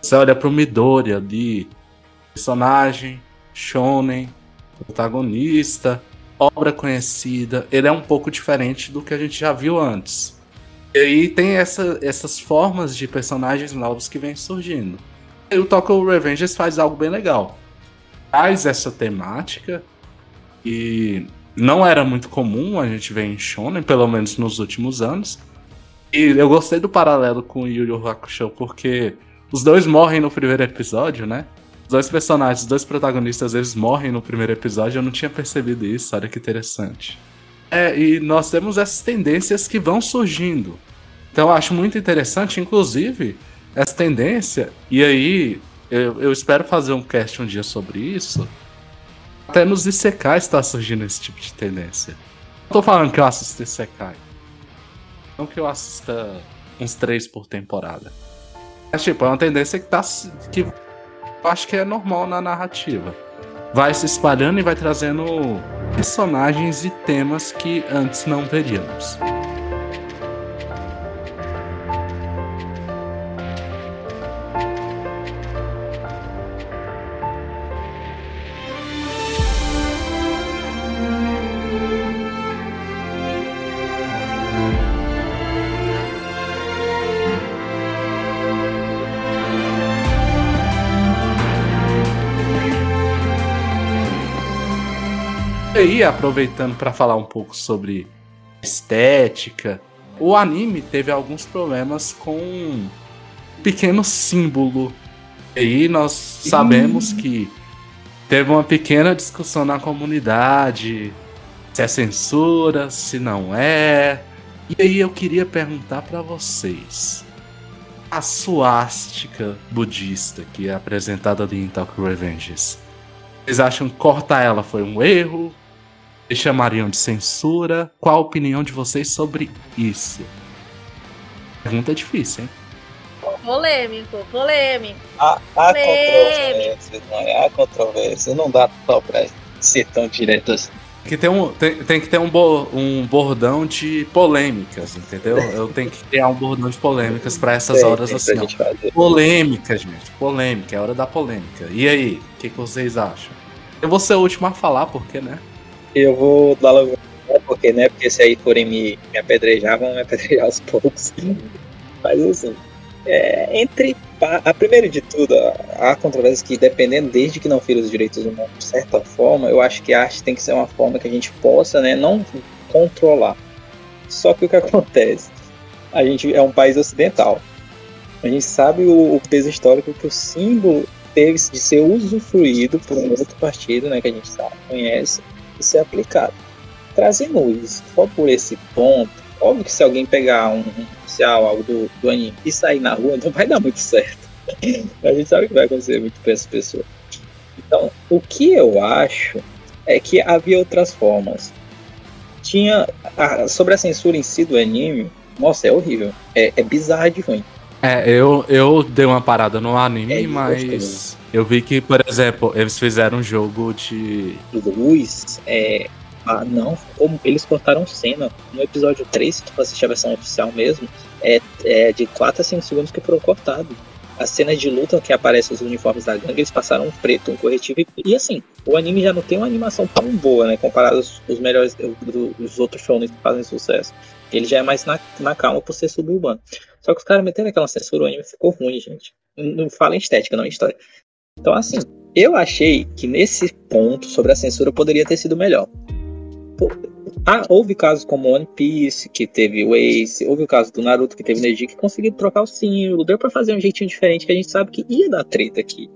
você olha pro Midori ali, personagem, shonen, protagonista, obra conhecida, ele é um pouco diferente do que a gente já viu antes. E aí tem essa, essas formas de personagens novos que vêm surgindo. E o Tokyo Revengers faz algo bem legal. Traz essa temática E não era muito comum a gente ver em shonen, pelo menos nos últimos anos. E eu gostei do paralelo com Yu Yu Hakusho porque os dois morrem no primeiro episódio, né? Os dois personagens, os dois protagonistas, eles morrem no primeiro episódio. Eu não tinha percebido isso, olha que interessante. É, e nós temos essas tendências que vão surgindo. Então eu acho muito interessante, inclusive, essa tendência. E aí, eu, eu espero fazer um cast um dia sobre isso. Até nos Isekai está surgindo esse tipo de tendência. Não tô falando que eu assisto Isekai. Não que eu assista uns três por temporada. Mas, tipo, é uma tendência que tá. que eu acho que é normal na narrativa. Vai se espalhando e vai trazendo personagens e temas que antes não veríamos. Aí, aproveitando para falar um pouco sobre estética, o anime teve alguns problemas com um pequeno símbolo. E aí nós sabemos que teve uma pequena discussão na comunidade se é censura, se não é. E aí eu queria perguntar para vocês. A suástica budista que é apresentada ali em Tokyo Revenges. Vocês acham que cortar ela foi um erro? Chamariam de censura? Qual a opinião de vocês sobre isso? Pergunta difícil, hein? Polêmico, polêmico. Há, há controvérsias, não é? Há controvérsia. Não dá só pra ser tão direto assim. Que tem, um, tem, tem que ter um, bo, um bordão de polêmicas, entendeu? Eu tenho que criar um bordão de polêmicas para essas Tem, horas tem assim. gente fazer. Polêmica, gente. Polêmica, é hora da polêmica. E aí, o que, que vocês acham? Eu vou ser o último a falar, porque, né? Eu vou dar logo. Porque, né? Porque se aí forem me, me apedrejar, vão me apedrejar aos poucos. Mas assim. É, entre. pa- A primeiro de tudo, há controvérsia que, dependendo, desde que não fira os direitos humanos, de certa forma, eu acho que a arte tem que ser uma forma que a gente possa, né, não controlar. Só que o que acontece? A gente é um país ocidental. A gente sabe o, o peso histórico que o símbolo teve de ser usufruído por um outro partido, né, que a gente sabe, conhece, e ser aplicado. Trazendo isso só por esse ponto, óbvio que se alguém pegar um, oficial, algo do, do anime, e sair na rua, não vai dar muito certo. A gente sabe que vai acontecer muito com essa pessoa. Então, o que eu acho é que havia outras formas. Tinha. a- sobre a censura em si do anime, nossa, é horrível. É, é bizarro de ruim. É, eu, eu dei uma parada no anime, É, mas gostoso. eu vi que, por exemplo, eles fizeram um jogo de. luz, é. Ah, não, como eles cortaram cena. No episódio 3, se tu assistir a versão oficial mesmo, é, é de 4 a 5 segundos que foram cortados. As cenas de luta que aparecem os uniformes da gangue, eles passaram um preto, um corretivo. E, e assim, o anime já não tem uma animação tão boa, né? Comparado aos, os melhores dos outros shows que fazem sucesso. Ele já é mais na, na calma por ser suburbano. Só que os caras meteram aquela censura, o anime ficou ruim, gente. Não, fala em estética, não em história. Então, assim, eu achei que nesse ponto sobre a censura poderia ter sido melhor. Ah, houve casos como One Piece, que teve o Ace, houve o caso do Naruto, que teve Neji, que conseguiu trocar o símbolo, deu pra fazer um jeitinho diferente que a gente sabe que ia dar treta aqui.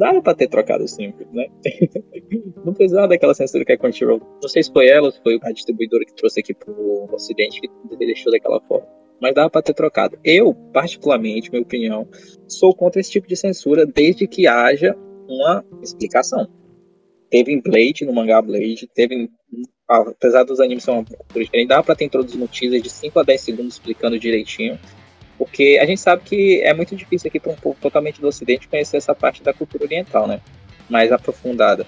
Dava pra ter trocado símbolo, né? Não precisava daquela censura que a Crunchyroll. Não sei se foi ela ou se foi a distribuidora que trouxe aqui pro Ocidente que deixou daquela forma. Mas dava pra ter trocado. Eu, particularmente, minha opinião, sou contra esse tipo de censura desde que haja uma explicação. Teve em Blade, no mangá Blade, teve em apesar dos animes ser uma cultura diferente, dá pra ter introduzido no teaser de 5 a 10 segundos explicando direitinho. Porque a gente sabe que é muito difícil aqui para um povo totalmente do ocidente conhecer essa parte da cultura oriental, né? Mais aprofundada.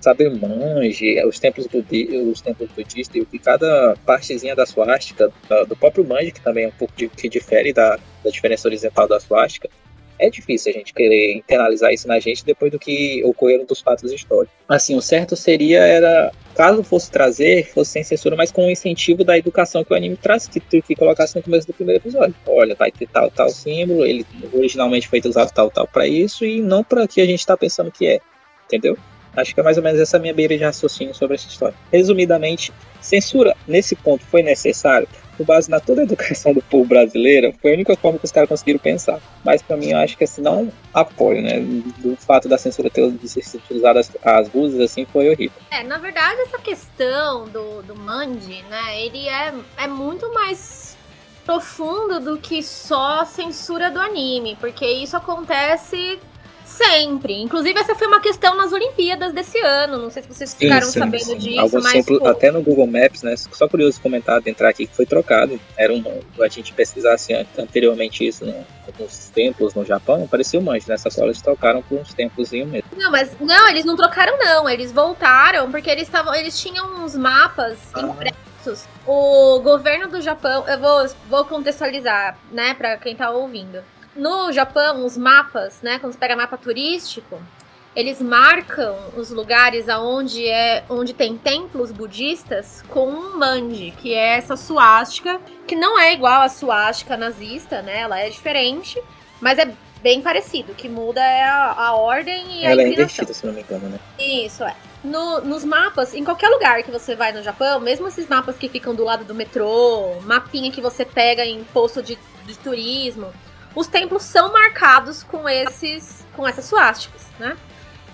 Saber manji, os templos, budi os templos budistas e o que cada partezinha da suástica, do próprio manji, que também é um pouco de, que difere da, da diferença horizontal da suástica, é difícil a gente querer internalizar isso na gente depois do que ocorreram dos fatos históricos. Assim, o certo seria era, caso fosse trazer, fosse sem censura, mas com o incentivo da educação que o anime traz, que, que colocasse no começo do primeiro episódio. Olha, vai ter tal, tal símbolo, ele originalmente foi usado tal, tal para isso, e não para que a gente tá pensando que é. Entendeu? Acho que é mais ou menos essa minha beira de raciocínio sobre essa história. Resumidamente, censura nesse ponto foi necessário? Com base na toda a educação do povo brasileiro, foi a única forma que os caras conseguiram pensar. Mas para mim, eu acho que assim, não apoio, né? Do fato da censura ter sido utilizado as, as luzes, assim, foi horrível. É, na verdade, essa questão do, do Mandy, né, ele é, é muito mais profundo do que só a censura do anime, porque isso acontece Sempre. Inclusive, essa foi uma questão nas Olimpíadas desse ano. Não sei se vocês ficaram sim, sim, sabendo sim. disso. Alguns mas, simples, pô... até no Google Maps, né? Só curioso comentar, de entrar aqui, que foi trocado. Era um. A gente pesquisasse anteriormente isso no, nos templos no Japão, parecia um manjo. Nessa cola eles trocaram por uns templos mesmo. Não, mas não, eles não trocaram, não. Eles voltaram, porque eles estavam. Eles tinham uns mapas ah. impressos. O governo do Japão. Eu vou, vou contextualizar, né, pra quem tá ouvindo no Japão, os mapas, né? Quando você pega mapa turístico, eles marcam os lugares aonde é onde tem templos budistas com um manji, que é essa suástica, que não é igual à suástica nazista, né? Ela é diferente, mas é bem parecido. O que muda é a, a ordem e Ela a inclinação. Ela é invertida, se não me engano, né? Isso, é. No, nos mapas, em qualquer lugar que você vai no Japão, mesmo esses mapas que ficam do lado do metrô, mapinha que você pega em posto de, de turismo, os templos são marcados com esses com essas suásticas, né?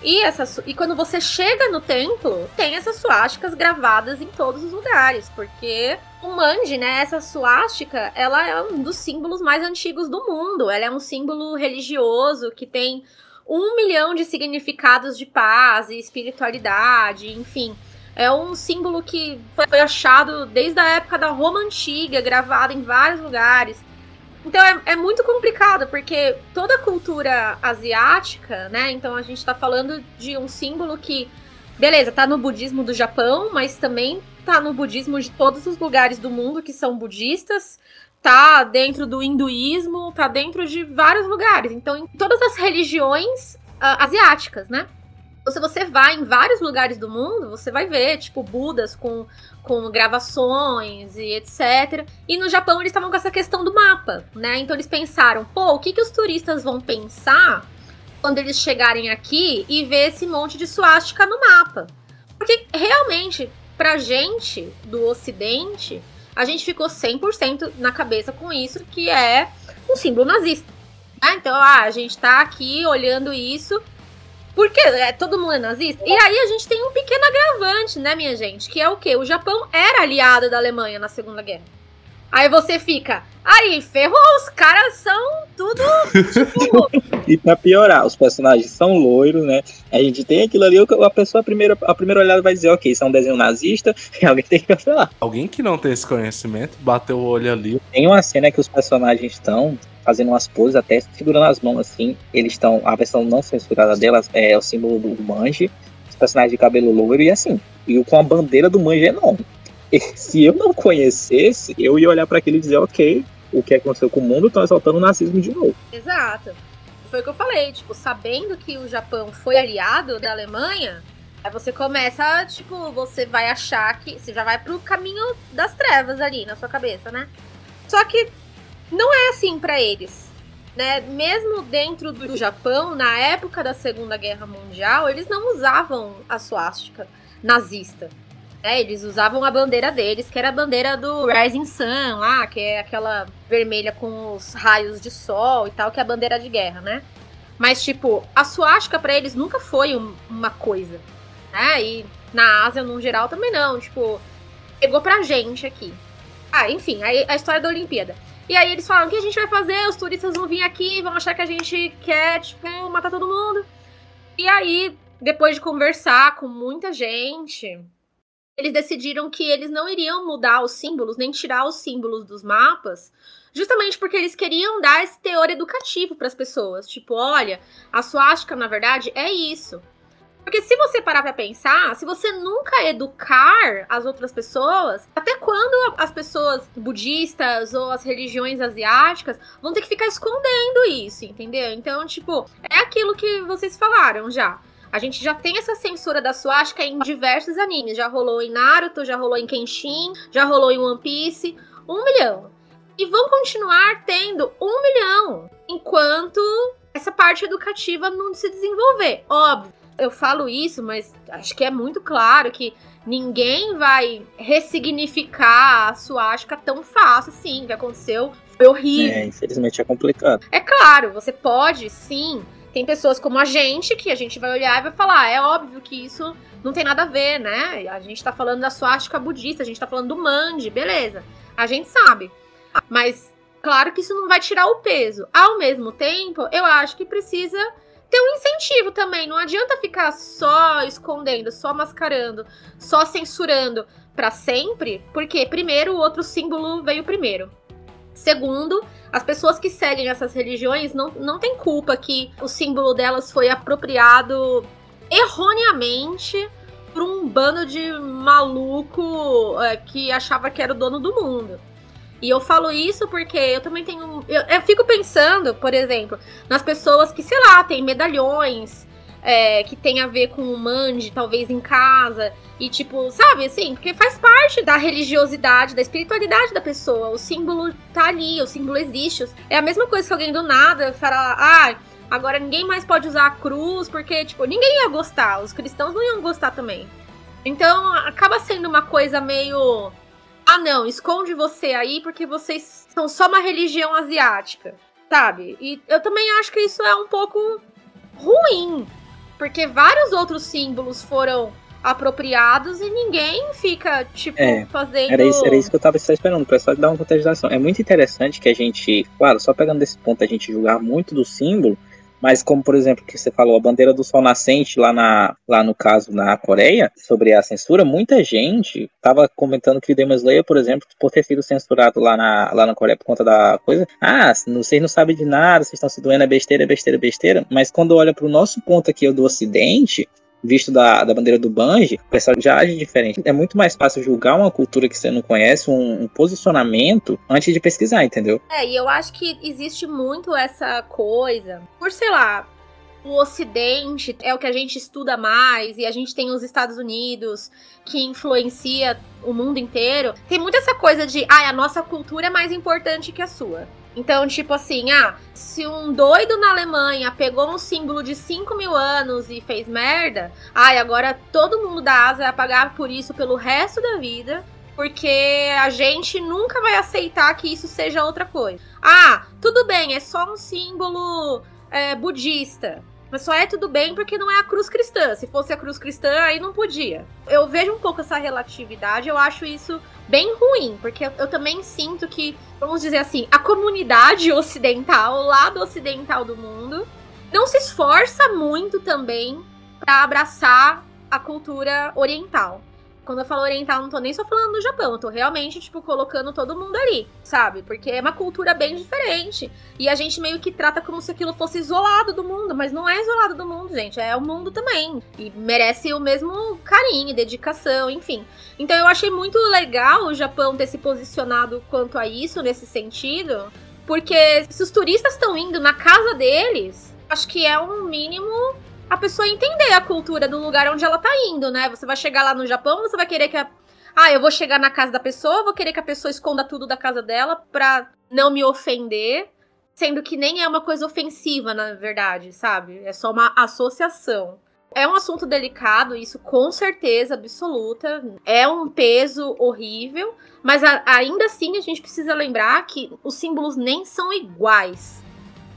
E, essa, e quando você chega no templo, tem essas suásticas gravadas em todos os lugares, porque o mandi, né, essa suástica, ela é um dos símbolos mais antigos do mundo. Ela é um símbolo religioso que tem um milhão de significados de paz e espiritualidade, enfim. É um símbolo que foi achado desde a época da Roma Antiga, gravado em vários lugares. Então é, é, muito complicado, porque toda a cultura asiática, né? Então a gente tá falando de um símbolo que, beleza, tá no budismo do Japão, mas também tá no budismo de todos os lugares do mundo que são budistas, tá dentro do hinduísmo, tá dentro de vários lugares. Então, em todas as religiões uh, asiáticas, né? Se você vai em vários lugares do mundo, você vai ver, tipo, Budas com, com gravações e etc. E no Japão eles estavam com essa questão do mapa, né? Então eles pensaram, pô, o que, que os turistas vão pensar quando eles chegarem aqui e ver esse monte de suástica no mapa? Porque realmente, pra gente do ocidente, a gente ficou 100% na cabeça com isso, que é um símbolo nazista. Né? Então, ah, a gente tá aqui olhando isso porque é, todo mundo é nazista. E aí a gente tem um pequeno agravante, né, minha gente? Que é o quê? O Japão era aliado da Alemanha na Segunda Guerra. Aí você fica, aí, ferrou, os caras são tudo, tipo... e pra piorar, os personagens são loiros, né? A gente tem aquilo ali, a pessoa, a primeira, a primeira olhada vai dizer, ok, isso é um desenho nazista, e alguém tem que cancelar. Alguém que não tem esse conhecimento, bateu o olho ali. Tem uma cena que os personagens estão fazendo umas poses, até segurando as mãos assim. Eles estão. A versão não censurada delas é o símbolo do Manji, os personagens de cabelo loiro e assim. E com a bandeira do Manji enorme. E se eu não conhecesse, eu ia olhar para aquilo e dizer, ok, o que aconteceu com o mundo, estão exaltando o nazismo de novo. Exato. Foi o que eu falei, tipo, sabendo que o Japão foi aliado da Alemanha, aí você começa, tipo, você vai achar que. Você já vai pro caminho das trevas ali na sua cabeça, né? Só que não é assim para eles. Né? Mesmo dentro do Japão, na época da Segunda Guerra Mundial, eles não usavam a suástica nazista. Né? Eles usavam a bandeira deles, que era a bandeira do Rising Sun, lá, que é aquela vermelha com os raios de sol e tal, que é a bandeira de guerra, né? Mas, tipo, a suástica para eles nunca foi um, uma coisa. Né? E na Ásia, no geral, também não. Tipo, pegou pra gente aqui. Ah, enfim, a, a história da Olimpíada. E aí eles falam: o que a gente vai fazer? Os turistas vão vir aqui, vão achar que a gente quer, tipo, matar todo mundo. E aí, depois de conversar com muita gente, eles decidiram que eles não iriam mudar os símbolos, nem tirar os símbolos dos mapas, justamente porque eles queriam dar esse teor educativo para as pessoas. Tipo, olha, a suástica, na verdade, é isso. Porque se você parar pra pensar, se você nunca educar as outras pessoas, até quando as pessoas budistas ou as religiões asiáticas vão ter que ficar escondendo isso, entendeu? Então, tipo, é aquilo que vocês falaram já. A gente já tem essa censura da suástica em diversos animes. Já rolou em Naruto, já rolou em Kenshin, já rolou em One Piece. Um milhão. E vão continuar tendo um milhão enquanto essa parte educativa não se desenvolver. Óbvio Eu falo isso, mas acho que é muito claro que ninguém vai ressignificar a suástica tão fácil assim. O que aconteceu foi horrível. É, infelizmente é complicado. É claro, você pode, sim. Tem pessoas como a gente que a gente vai olhar e vai falar, é óbvio que isso não tem nada a ver, né? A gente tá falando da suástica budista, a gente tá falando do mande, beleza. A gente sabe. Mas claro que isso não vai tirar o peso. Ao mesmo tempo, eu acho que precisa ter um incentivo também. Não adianta ficar só escondendo, só mascarando, só censurando para sempre, porque primeiro o outro símbolo veio primeiro. Segundo, as pessoas que seguem essas religiões não, não têm culpa que o símbolo delas foi apropriado erroneamente por um bando de maluco é, que achava que era o dono do mundo. E eu falo isso porque eu também tenho. Eu, eu fico pensando, por exemplo, nas pessoas que, sei lá, têm medalhões é, que tem a ver com o mande, talvez em casa. E, tipo, sabe, assim, porque faz parte da religiosidade, da espiritualidade da pessoa. O símbolo tá ali, o símbolo existe. É a mesma coisa que alguém do nada fala, ah, agora ninguém mais pode usar a cruz, porque, tipo, ninguém ia gostar. Os cristãos não iam gostar também. Então, acaba sendo uma coisa meio ah, não, esconde você aí porque vocês são só uma religião asiática, sabe? E eu também acho que isso é um pouco ruim, porque vários outros símbolos foram apropriados e ninguém fica, tipo, é, fazendo. Era isso, era isso que eu tava esperando, pra só dar uma contextualização. É muito interessante que a gente, claro, só pegando desse ponto, a gente julgar muito do símbolo, mas como, por exemplo, que você falou, a bandeira do sol nascente lá, na, lá no caso na Coreia, sobre a censura, muita gente estava comentando que Demon Slayer, por exemplo, por ter sido censurado lá na, lá na Coreia por conta da coisa, ah, vocês não sabem de nada, vocês estão se doendo, é besteira, é besteira, é besteira. Mas quando olha para o nosso ponto aqui do Ocidente, visto da, da bandeira do Banji, o pessoal já age diferente. É muito mais fácil julgar uma cultura que você não conhece, um, um, posicionamento, antes de pesquisar, entendeu? É, e eu acho que existe muito essa coisa, por sei lá. O Ocidente é o que a gente estuda mais, e a gente tem os Estados Unidos, que influencia o mundo inteiro. Tem muito essa coisa de, ah, a nossa cultura é mais importante que a sua. Então, tipo assim, ah, se um doido na Alemanha pegou um símbolo de 5 mil anos e fez merda, ai, agora todo mundo da Ásia vai pagar por isso pelo resto da vida, porque a gente nunca vai aceitar que isso seja outra coisa. Ah, tudo bem, é só um símbolo é, budista. Mas só é tudo bem porque não é a cruz cristã. Se fosse a cruz cristã, aí não podia. Eu vejo um pouco essa relatividade, eu acho isso bem ruim, porque eu, também sinto que, vamos dizer assim, a comunidade ocidental, o lado ocidental do mundo, não se esforça muito também para abraçar a cultura oriental. Quando eu falo oriental, não tô nem só falando do Japão, eu tô realmente, tipo, colocando todo mundo ali, sabe? Porque é uma cultura bem diferente. E a gente meio que trata como se aquilo fosse isolado do mundo, mas não é isolado do mundo, gente. É o mundo também. E merece o mesmo carinho, dedicação, enfim. Então eu achei muito legal o Japão ter se posicionado quanto a isso, nesse sentido. Porque se os turistas estão indo na casa deles, acho que é um mínimo a pessoa entender a cultura do lugar onde ela tá indo, né? Você vai chegar lá no Japão, você vai querer que a. Ah, eu vou chegar na casa da pessoa, vou querer que a pessoa esconda tudo da casa dela pra não me ofender. Sendo que nem é uma coisa ofensiva, na verdade, sabe? É só uma associação. É um assunto delicado, isso com certeza absoluta. É um peso horrível, mas a, ainda assim a gente precisa lembrar que os símbolos nem são iguais.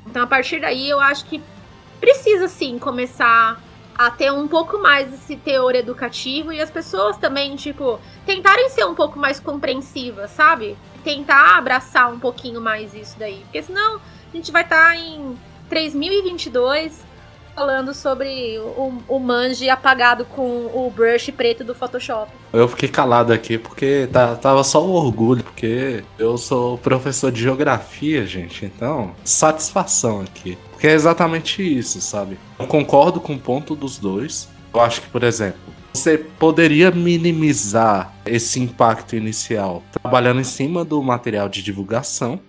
Então, a partir daí, eu acho que precisa sim começar a ter um pouco mais esse teor educativo e as pessoas também, tipo, tentarem ser um pouco mais compreensivas, sabe? Tentar abraçar um pouquinho mais isso daí. Porque senão a gente vai estar tá em 3022 falando sobre o, o manji apagado com o brush preto do Photoshop. Eu fiquei calado aqui porque tá, tava só um orgulho, porque eu sou professor de geografia, gente, então satisfação aqui. Porque é exatamente isso, sabe? Eu concordo com o ponto dos dois. Eu acho que, por exemplo, você poderia minimizar esse impacto inicial trabalhando em cima do material de divulgação.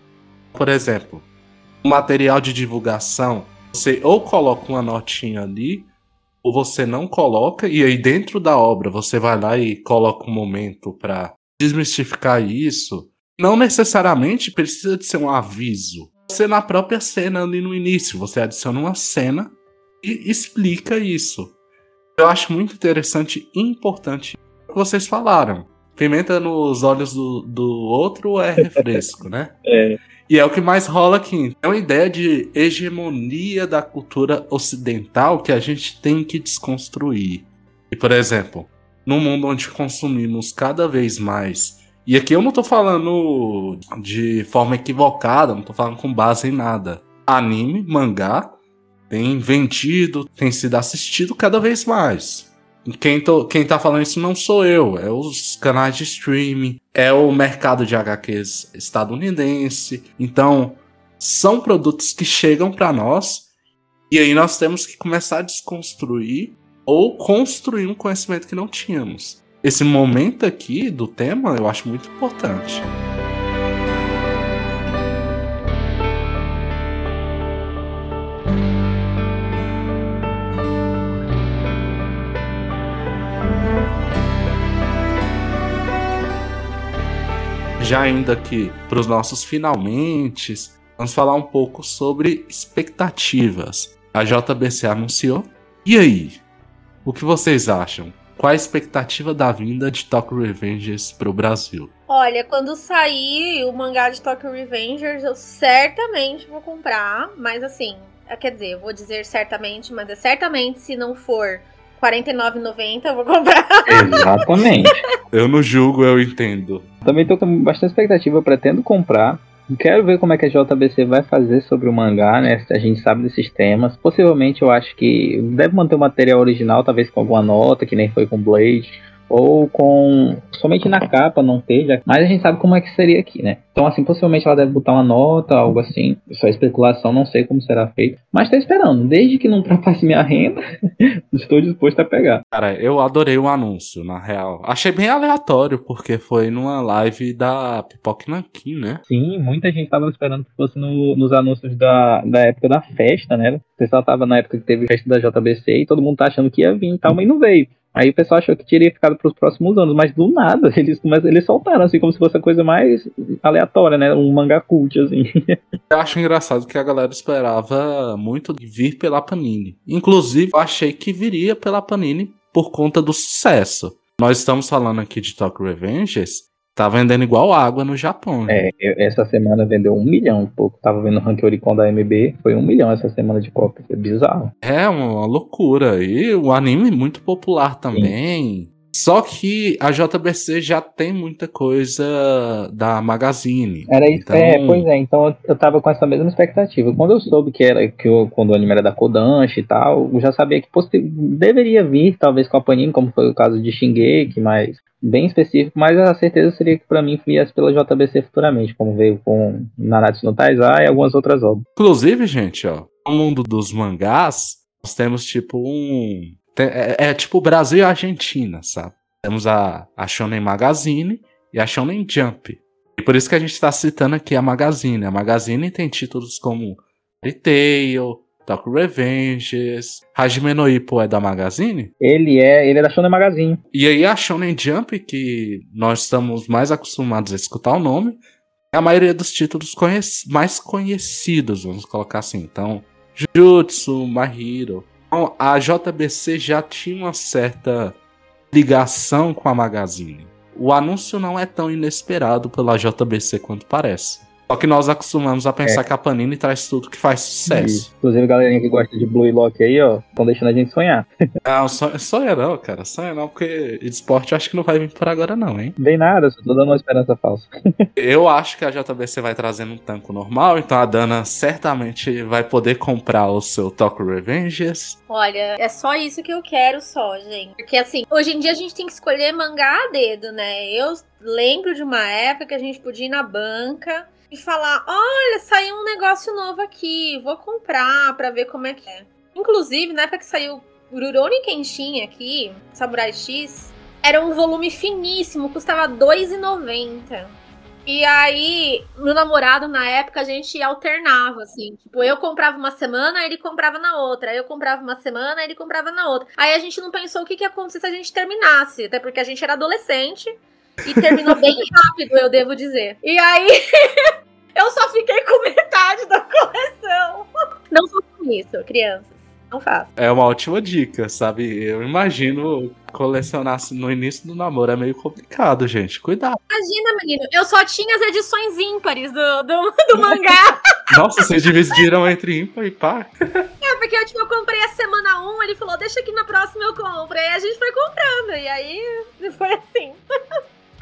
Por exemplo, o material de divulgação você ou coloca uma notinha ali, ou você não coloca, e aí dentro da obra você vai lá e coloca um momento para desmistificar isso. Não necessariamente precisa de ser um aviso. Você na própria cena ali no início, você adiciona uma cena e explica isso. Eu acho muito interessante e importante o que vocês falaram. Pimenta nos olhos do, do outro é refresco, né? É. E é o que mais rola aqui. É uma ideia de hegemonia da cultura ocidental que a gente tem que desconstruir. E, por exemplo, num mundo onde consumimos cada vez mais. E aqui eu não tô falando de forma equivocada, não tô falando com base em nada. Anime, mangá, tem vendido, tem sido assistido cada vez mais. Quem, tô, quem tá falando isso não sou eu, é os canais de streaming, é o mercado de HQs estadunidense. Então, são produtos que chegam para nós e aí nós temos que começar a desconstruir ou construir um conhecimento que não tínhamos. Esse momento aqui do tema eu acho muito importante. Já indo aqui para os nossos finalmente, vamos falar um pouco sobre expectativas. A JBC anunciou. E aí? O que vocês acham? Qual a expectativa da vinda de Tokyo Revengers para o Brasil? Olha, quando sair o mangá de Tokyo Revengers, eu certamente vou comprar. Mas assim, é, quer dizer, eu vou dizer certamente, mas é certamente se não for 49,90 eu vou comprar. Exatamente. Eu não julgo, eu entendo. Também tô com bastante expectativa, eu pretendo comprar. Quero ver como é que a JBC vai fazer sobre o mangá, né? A gente sabe desses temas. Possivelmente eu acho que deve manter o material original, talvez com alguma nota, que nem foi com Blade ou com somente na capa não ter, já, mas a gente sabe como é que seria aqui, né? Então, assim, possivelmente ela deve botar uma nota, algo assim. Só especulação, não sei como será feito. Mas tá esperando. Desde que não ultrapasse minha renda, estou disposto a pegar. Cara, eu adorei o anúncio, na real. Achei bem aleatório, porque foi numa live da Pipoca Nankin, né? Sim, muita gente tava esperando que fosse no, nos anúncios da, da época da festa, né? O pessoal tava na época que teve festa da JBC e todo mundo tá achando que ia vir e tal, mas não veio. Aí o pessoal achou que teria ficado para os próximos anos, mas do nada eles começam, eles soltaram assim como se fosse a coisa mais aleatória, né? Um mangá cult assim. Eu acho engraçado que a galera esperava muito de vir pela Panini. Inclusive, eu achei que viria pela Panini por conta do sucesso. Nós estamos falando aqui de Tokyo Revengers, Tá vendendo igual água no Japão. né? É, eu- essa semana vendeu um milhão e pouco. Tava vendo o ranking Oricon da MB, foi um milhão essa semana de cópia. É bizarro. É uma loucura. E o anime é muito popular também. Só que a JBC já tem muita coisa da Magazine. Era isso, Então- é, pois é, então eu- eu tava com essa mesma expectativa. Quando eu soube que era que o, quando o anime era da Kodansha e tal, eu já sabia que deveria vir, talvez com a Panini, como foi o caso de Shingeki, mas bem específico, mas a certeza seria que pra mim viesse pela JBC futuramente, como veio com Nanatsu no Taizai e algumas outras obras. Inclusive, gente, ó, no mundo dos mangás, nós temos tipo um. É, é tipo Brasil e Argentina, sabe? Temos a, a Shonen Magazine e a Shonen Jump. E por isso que a gente tá citando aqui a Magazine. A Magazine tem títulos como Retail, Tokyo Revengers, Hajime no Ippo é da Magazine. Ele é, ele é da Shonen Magazine. E aí a Shonen Jump, que nós estamos mais acostumados a escutar o nome, é a maioria dos títulos conhec- mais conhecidos, vamos colocar assim. Então, Jujutsu, My Hero. Então, a JBC já tinha uma certa ligação com a Magazine. O anúncio não é tão inesperado pela JBC quanto parece. Só que nós acostumamos a pensar que a Panini traz tudo que faz sucesso. Isso. Inclusive, galerinha que gosta de Blue e Lock aí, ó, estão deixando a gente sonhar. Não, sonha, sonha não, cara. Sonha não, porque esporte eu acho que não vai vir por agora não, hein? Bem nada, só tô dando uma esperança falsa. Eu acho que a JBC vai trazendo um tanco normal, então a Dana certamente vai poder comprar o seu Tokyo Revengers. Olha, é só isso que eu quero só, gente. Porque assim, hoje em dia a gente tem que escolher mangá a dedo, né? Eu lembro de uma época que a gente podia ir na banca e falar: olha, saiu um negócio novo aqui, vou comprar pra ver como é que é. Inclusive, na época que saiu Rurouni Kenshin aqui, Samurai X, era um volume finíssimo, custava R$2,90. E aí, meu namorado, na época, a gente alternava, assim. Tipo, eu comprava uma semana, ele comprava na outra. Eu comprava uma semana, ele comprava na outra. Aí a gente não pensou o que, que ia acontecer se a gente terminasse. Até porque a gente era adolescente. E terminou bem rápido, eu devo dizer. E aí, eu só fiquei com metade da coleção. Não façam isso, crianças. Não faço. É uma ótima dica, sabe? Eu imagino colecionar no início do namoro é meio complicado, gente. Cuidado. Imagina, menino, eu só tinha as edições ímpares do, do, do mangá. Nossa, vocês dividiram entre ímpar e par. É, porque eu, tipo, eu comprei a semana 1, ele falou, deixa que na próxima eu compro. Aí a gente foi comprando, e aí foi assim.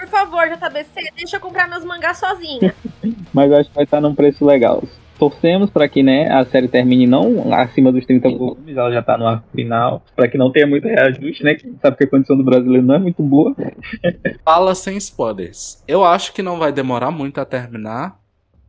Por favor, JBC, deixa eu comprar meus mangás sozinha. Mas eu acho que vai estar num preço legal. Torcemos para que né, a série termine não acima dos 30 volumes, ela já tá no arco final, para que não tenha muito reajuste, né? Que sabe que a condição do brasileiro não é muito boa. Fala sem spoilers. Eu acho que não vai demorar muito a terminar.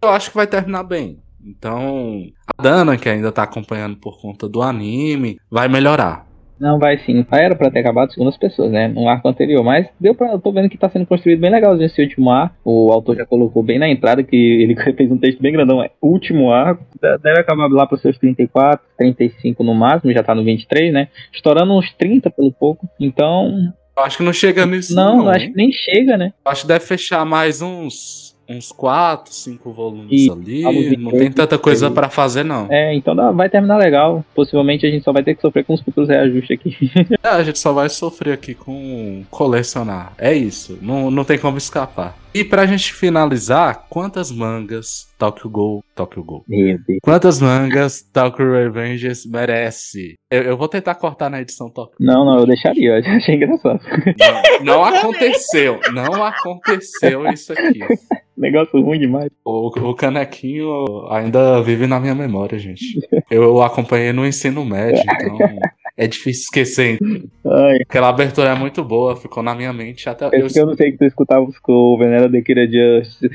Eu acho que vai terminar bem. Então, a Dana, que ainda tá acompanhando por conta do anime, vai melhorar. Não, vai sim. Era pra ter acabado segundo as pessoas, né? No arco anterior. Mas deu pra. Eu tô vendo que tá sendo construído bem legal esse último arco. O autor já colocou bem na entrada que ele fez um texto bem grandão. É último arco. Deve acabar lá pros seus 34, 35 no máximo. Já tá no 23, né? Estourando uns 30 pelo pouco. Então. Eu acho que não chega nisso. Não, não acho que nem chega, né? Eu acho que deve fechar mais uns uns 4, 5 volumes E ali. Não tem tanta coisa pra fazer, não. É, então dá- vai terminar legal. Possivelmente a gente só vai ter que sofrer com os futuros reajustes aqui. É, a gente só vai sofrer aqui com colecionar. É isso. Não, não tem como escapar. E pra gente finalizar, quantas mangas Tokyo Ghoul, Tokyo Deus. Quantas mangas Tokyo Revengers merece? Eu, eu vou tentar cortar na edição Tokyo. Não, não, eu deixaria. Eu achei engraçado. Não, não aconteceu. Não aconteceu isso aqui. Negócio ruim demais. O, o canequinho ainda vive na minha memória, gente. Eu acompanhei no ensino médio, então é difícil esquecer. Ai, Aquela abertura é muito boa, ficou na minha mente até. é Eu, eu não sei que tu escutava os cover, né? Era The Kira Justice.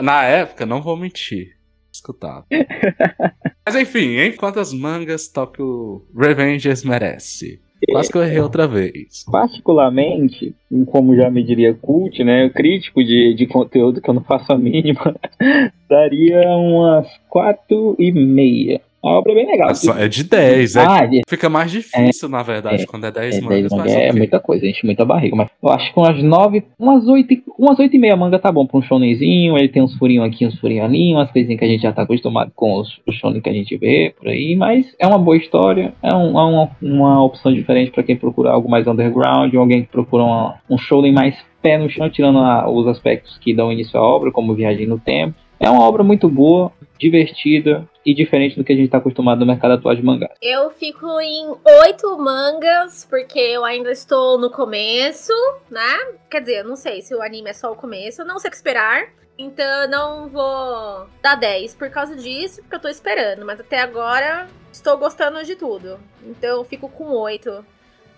na época, não vou mentir. Escutava. Mas enfim, hein? Quantas mangas Tokyo Revengers merece? Quase que eu errei outra vez. Particularmente, como já me diria cult, né? Crítico de, de conteúdo que eu não faço a mínima, daria umas quatro e meia. A obra é bem legal. Nossa, É de 10, é. Ah, de- Fica mais difícil, na verdade, quando é 10 é, mangas. dez mas manga é ok. muita coisa, enche muita barriga. Mas eu acho que umas nove, umas oito, e- umas oito e meia manga tá bom pra um shonenzinho. Ele tem uns furinhos aqui, uns furinhos ali, umas coisinhas que a gente já tá acostumado com os, os shonen que a gente vê por aí. Mas é uma boa história, é, um- é uma, uma opção diferente pra quem procura algo mais underground, ou alguém que procura uma- um shonen mais pé no chão, tirando a- os aspectos que dão início à obra, como viagem no tempo. É uma obra muito boa, divertida e diferente do que a gente tá acostumado no mercado atual de mangá. Eu fico em oito mangas, porque eu ainda estou no começo, né? Quer dizer, eu não sei se o anime é só o começo, eu não sei o que esperar. Então eu não vou dar 10 por causa disso, porque eu tô esperando. Mas até agora estou gostando de tudo. Então eu fico com 8.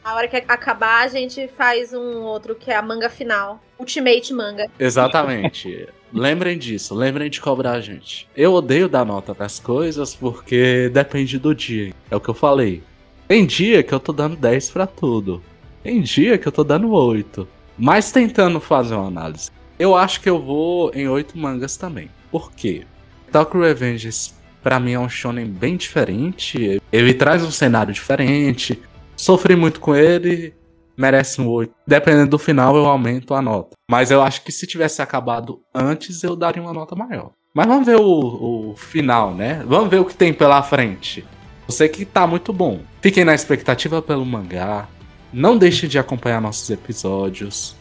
A hora que acabar, a gente faz um outro que é a manga final. Ultimate manga. Exatamente. lembrem disso, lembrem de cobrar a gente. Eu odeio dar nota pras coisas porque depende do dia. É o que eu falei. Tem dia que eu tô dando 10 pra tudo. Tem dia que eu tô dando 8. Mas tentando fazer uma análise. Eu acho que eu vou em 8 mangas também. Por quê? Tokyo Revengers pra mim é um shonen bem diferente. Ele traz um cenário diferente. Sofri muito com ele, merece um 8. Dependendo do final, eu aumento a nota. Mas eu acho que se tivesse acabado antes, eu daria uma nota maior. Mas vamos ver o, o final, né? Vamos ver o que tem pela frente. Eu sei que tá muito bom. Fiquem na expectativa pelo mangá. Não deixem de acompanhar nossos episódios.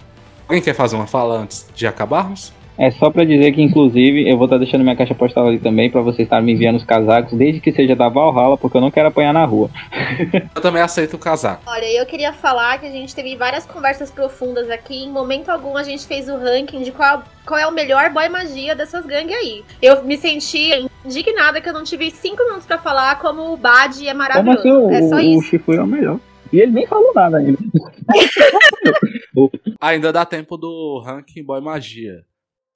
Alguém quer fazer uma fala antes de acabarmos? É só pra dizer que, inclusive, eu vou estar deixando minha caixa postal ali também pra vocês estarem me enviando os casacos, desde que seja da Valhalla, porque eu não quero apanhar na rua. Eu também aceito o casaco. Olha, eu queria falar que a gente teve várias conversas profundas aqui. Em momento algum a gente fez o ranking de qual, qual é o melhor boy magia dessas gangues aí. Eu me senti indignada que eu não tive cinco minutos pra falar como o Bad é Como maravilhoso. assim o, é só o, o isso. Shifu é o melhor? E ele nem falou nada ainda. Ainda dá tempo do ranking Boy Magia.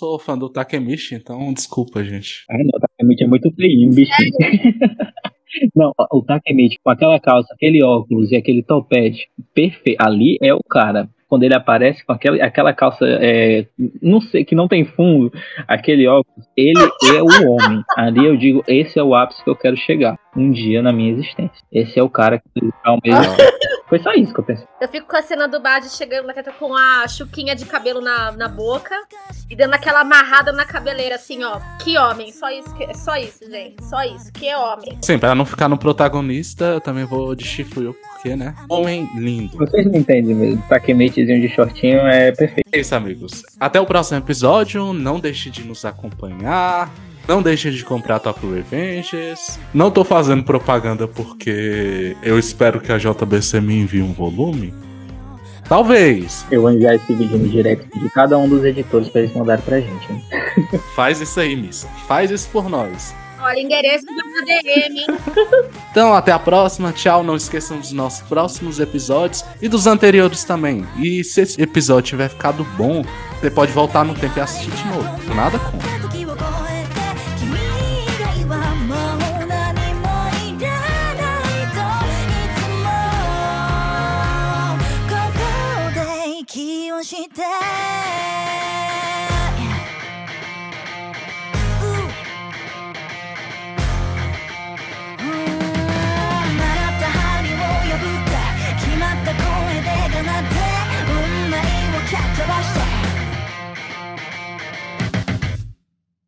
Sou fã do Takemichi, então desculpa, gente. Ah, não, o Takemichi é muito feio, bichinho. Não, o Takemichi com aquela calça, aquele óculos e aquele topete, perfeito. Ali é o cara. Quando ele aparece com aquela, aquela calça, é, não sei, que não tem fundo, aquele óculos, ele é o homem. Ali eu digo, esse é o ápice que eu quero chegar um dia na minha existência. Esse é o cara que mesmo Foi só isso que eu pensei. Eu fico com a cena do Bad chegando na teta com a chuquinha de cabelo na, na boca e dando aquela amarrada na cabeleira, assim, ó. Que homem, só isso, que, só isso, gente. Só isso, que é homem. Sim, pra não ficar no protagonista, eu também vou de Shifuyo, porque, né? Homem lindo. Vocês não entendem mesmo. Takemetezinho de shortinho é perfeito. É isso, amigos. Até o próximo episódio. Não deixe de nos acompanhar. Não deixe de comprar Top Revenges. Não tô fazendo propaganda porque eu espero que a JBC me envie um volume. Talvez. Eu vou enviar esse vídeo no direct de cada um dos editores pra eles mandarem pra gente. Hein? Faz isso aí, Miss. Faz isso por nós. Olha, endereço do meu DM, hein? Então, até a próxima. Tchau. Não esqueçam dos nossos próximos episódios e dos anteriores também. E se esse episódio tiver ficado bom, você pode voltar no tempo e assistir de novo. Nada contra. して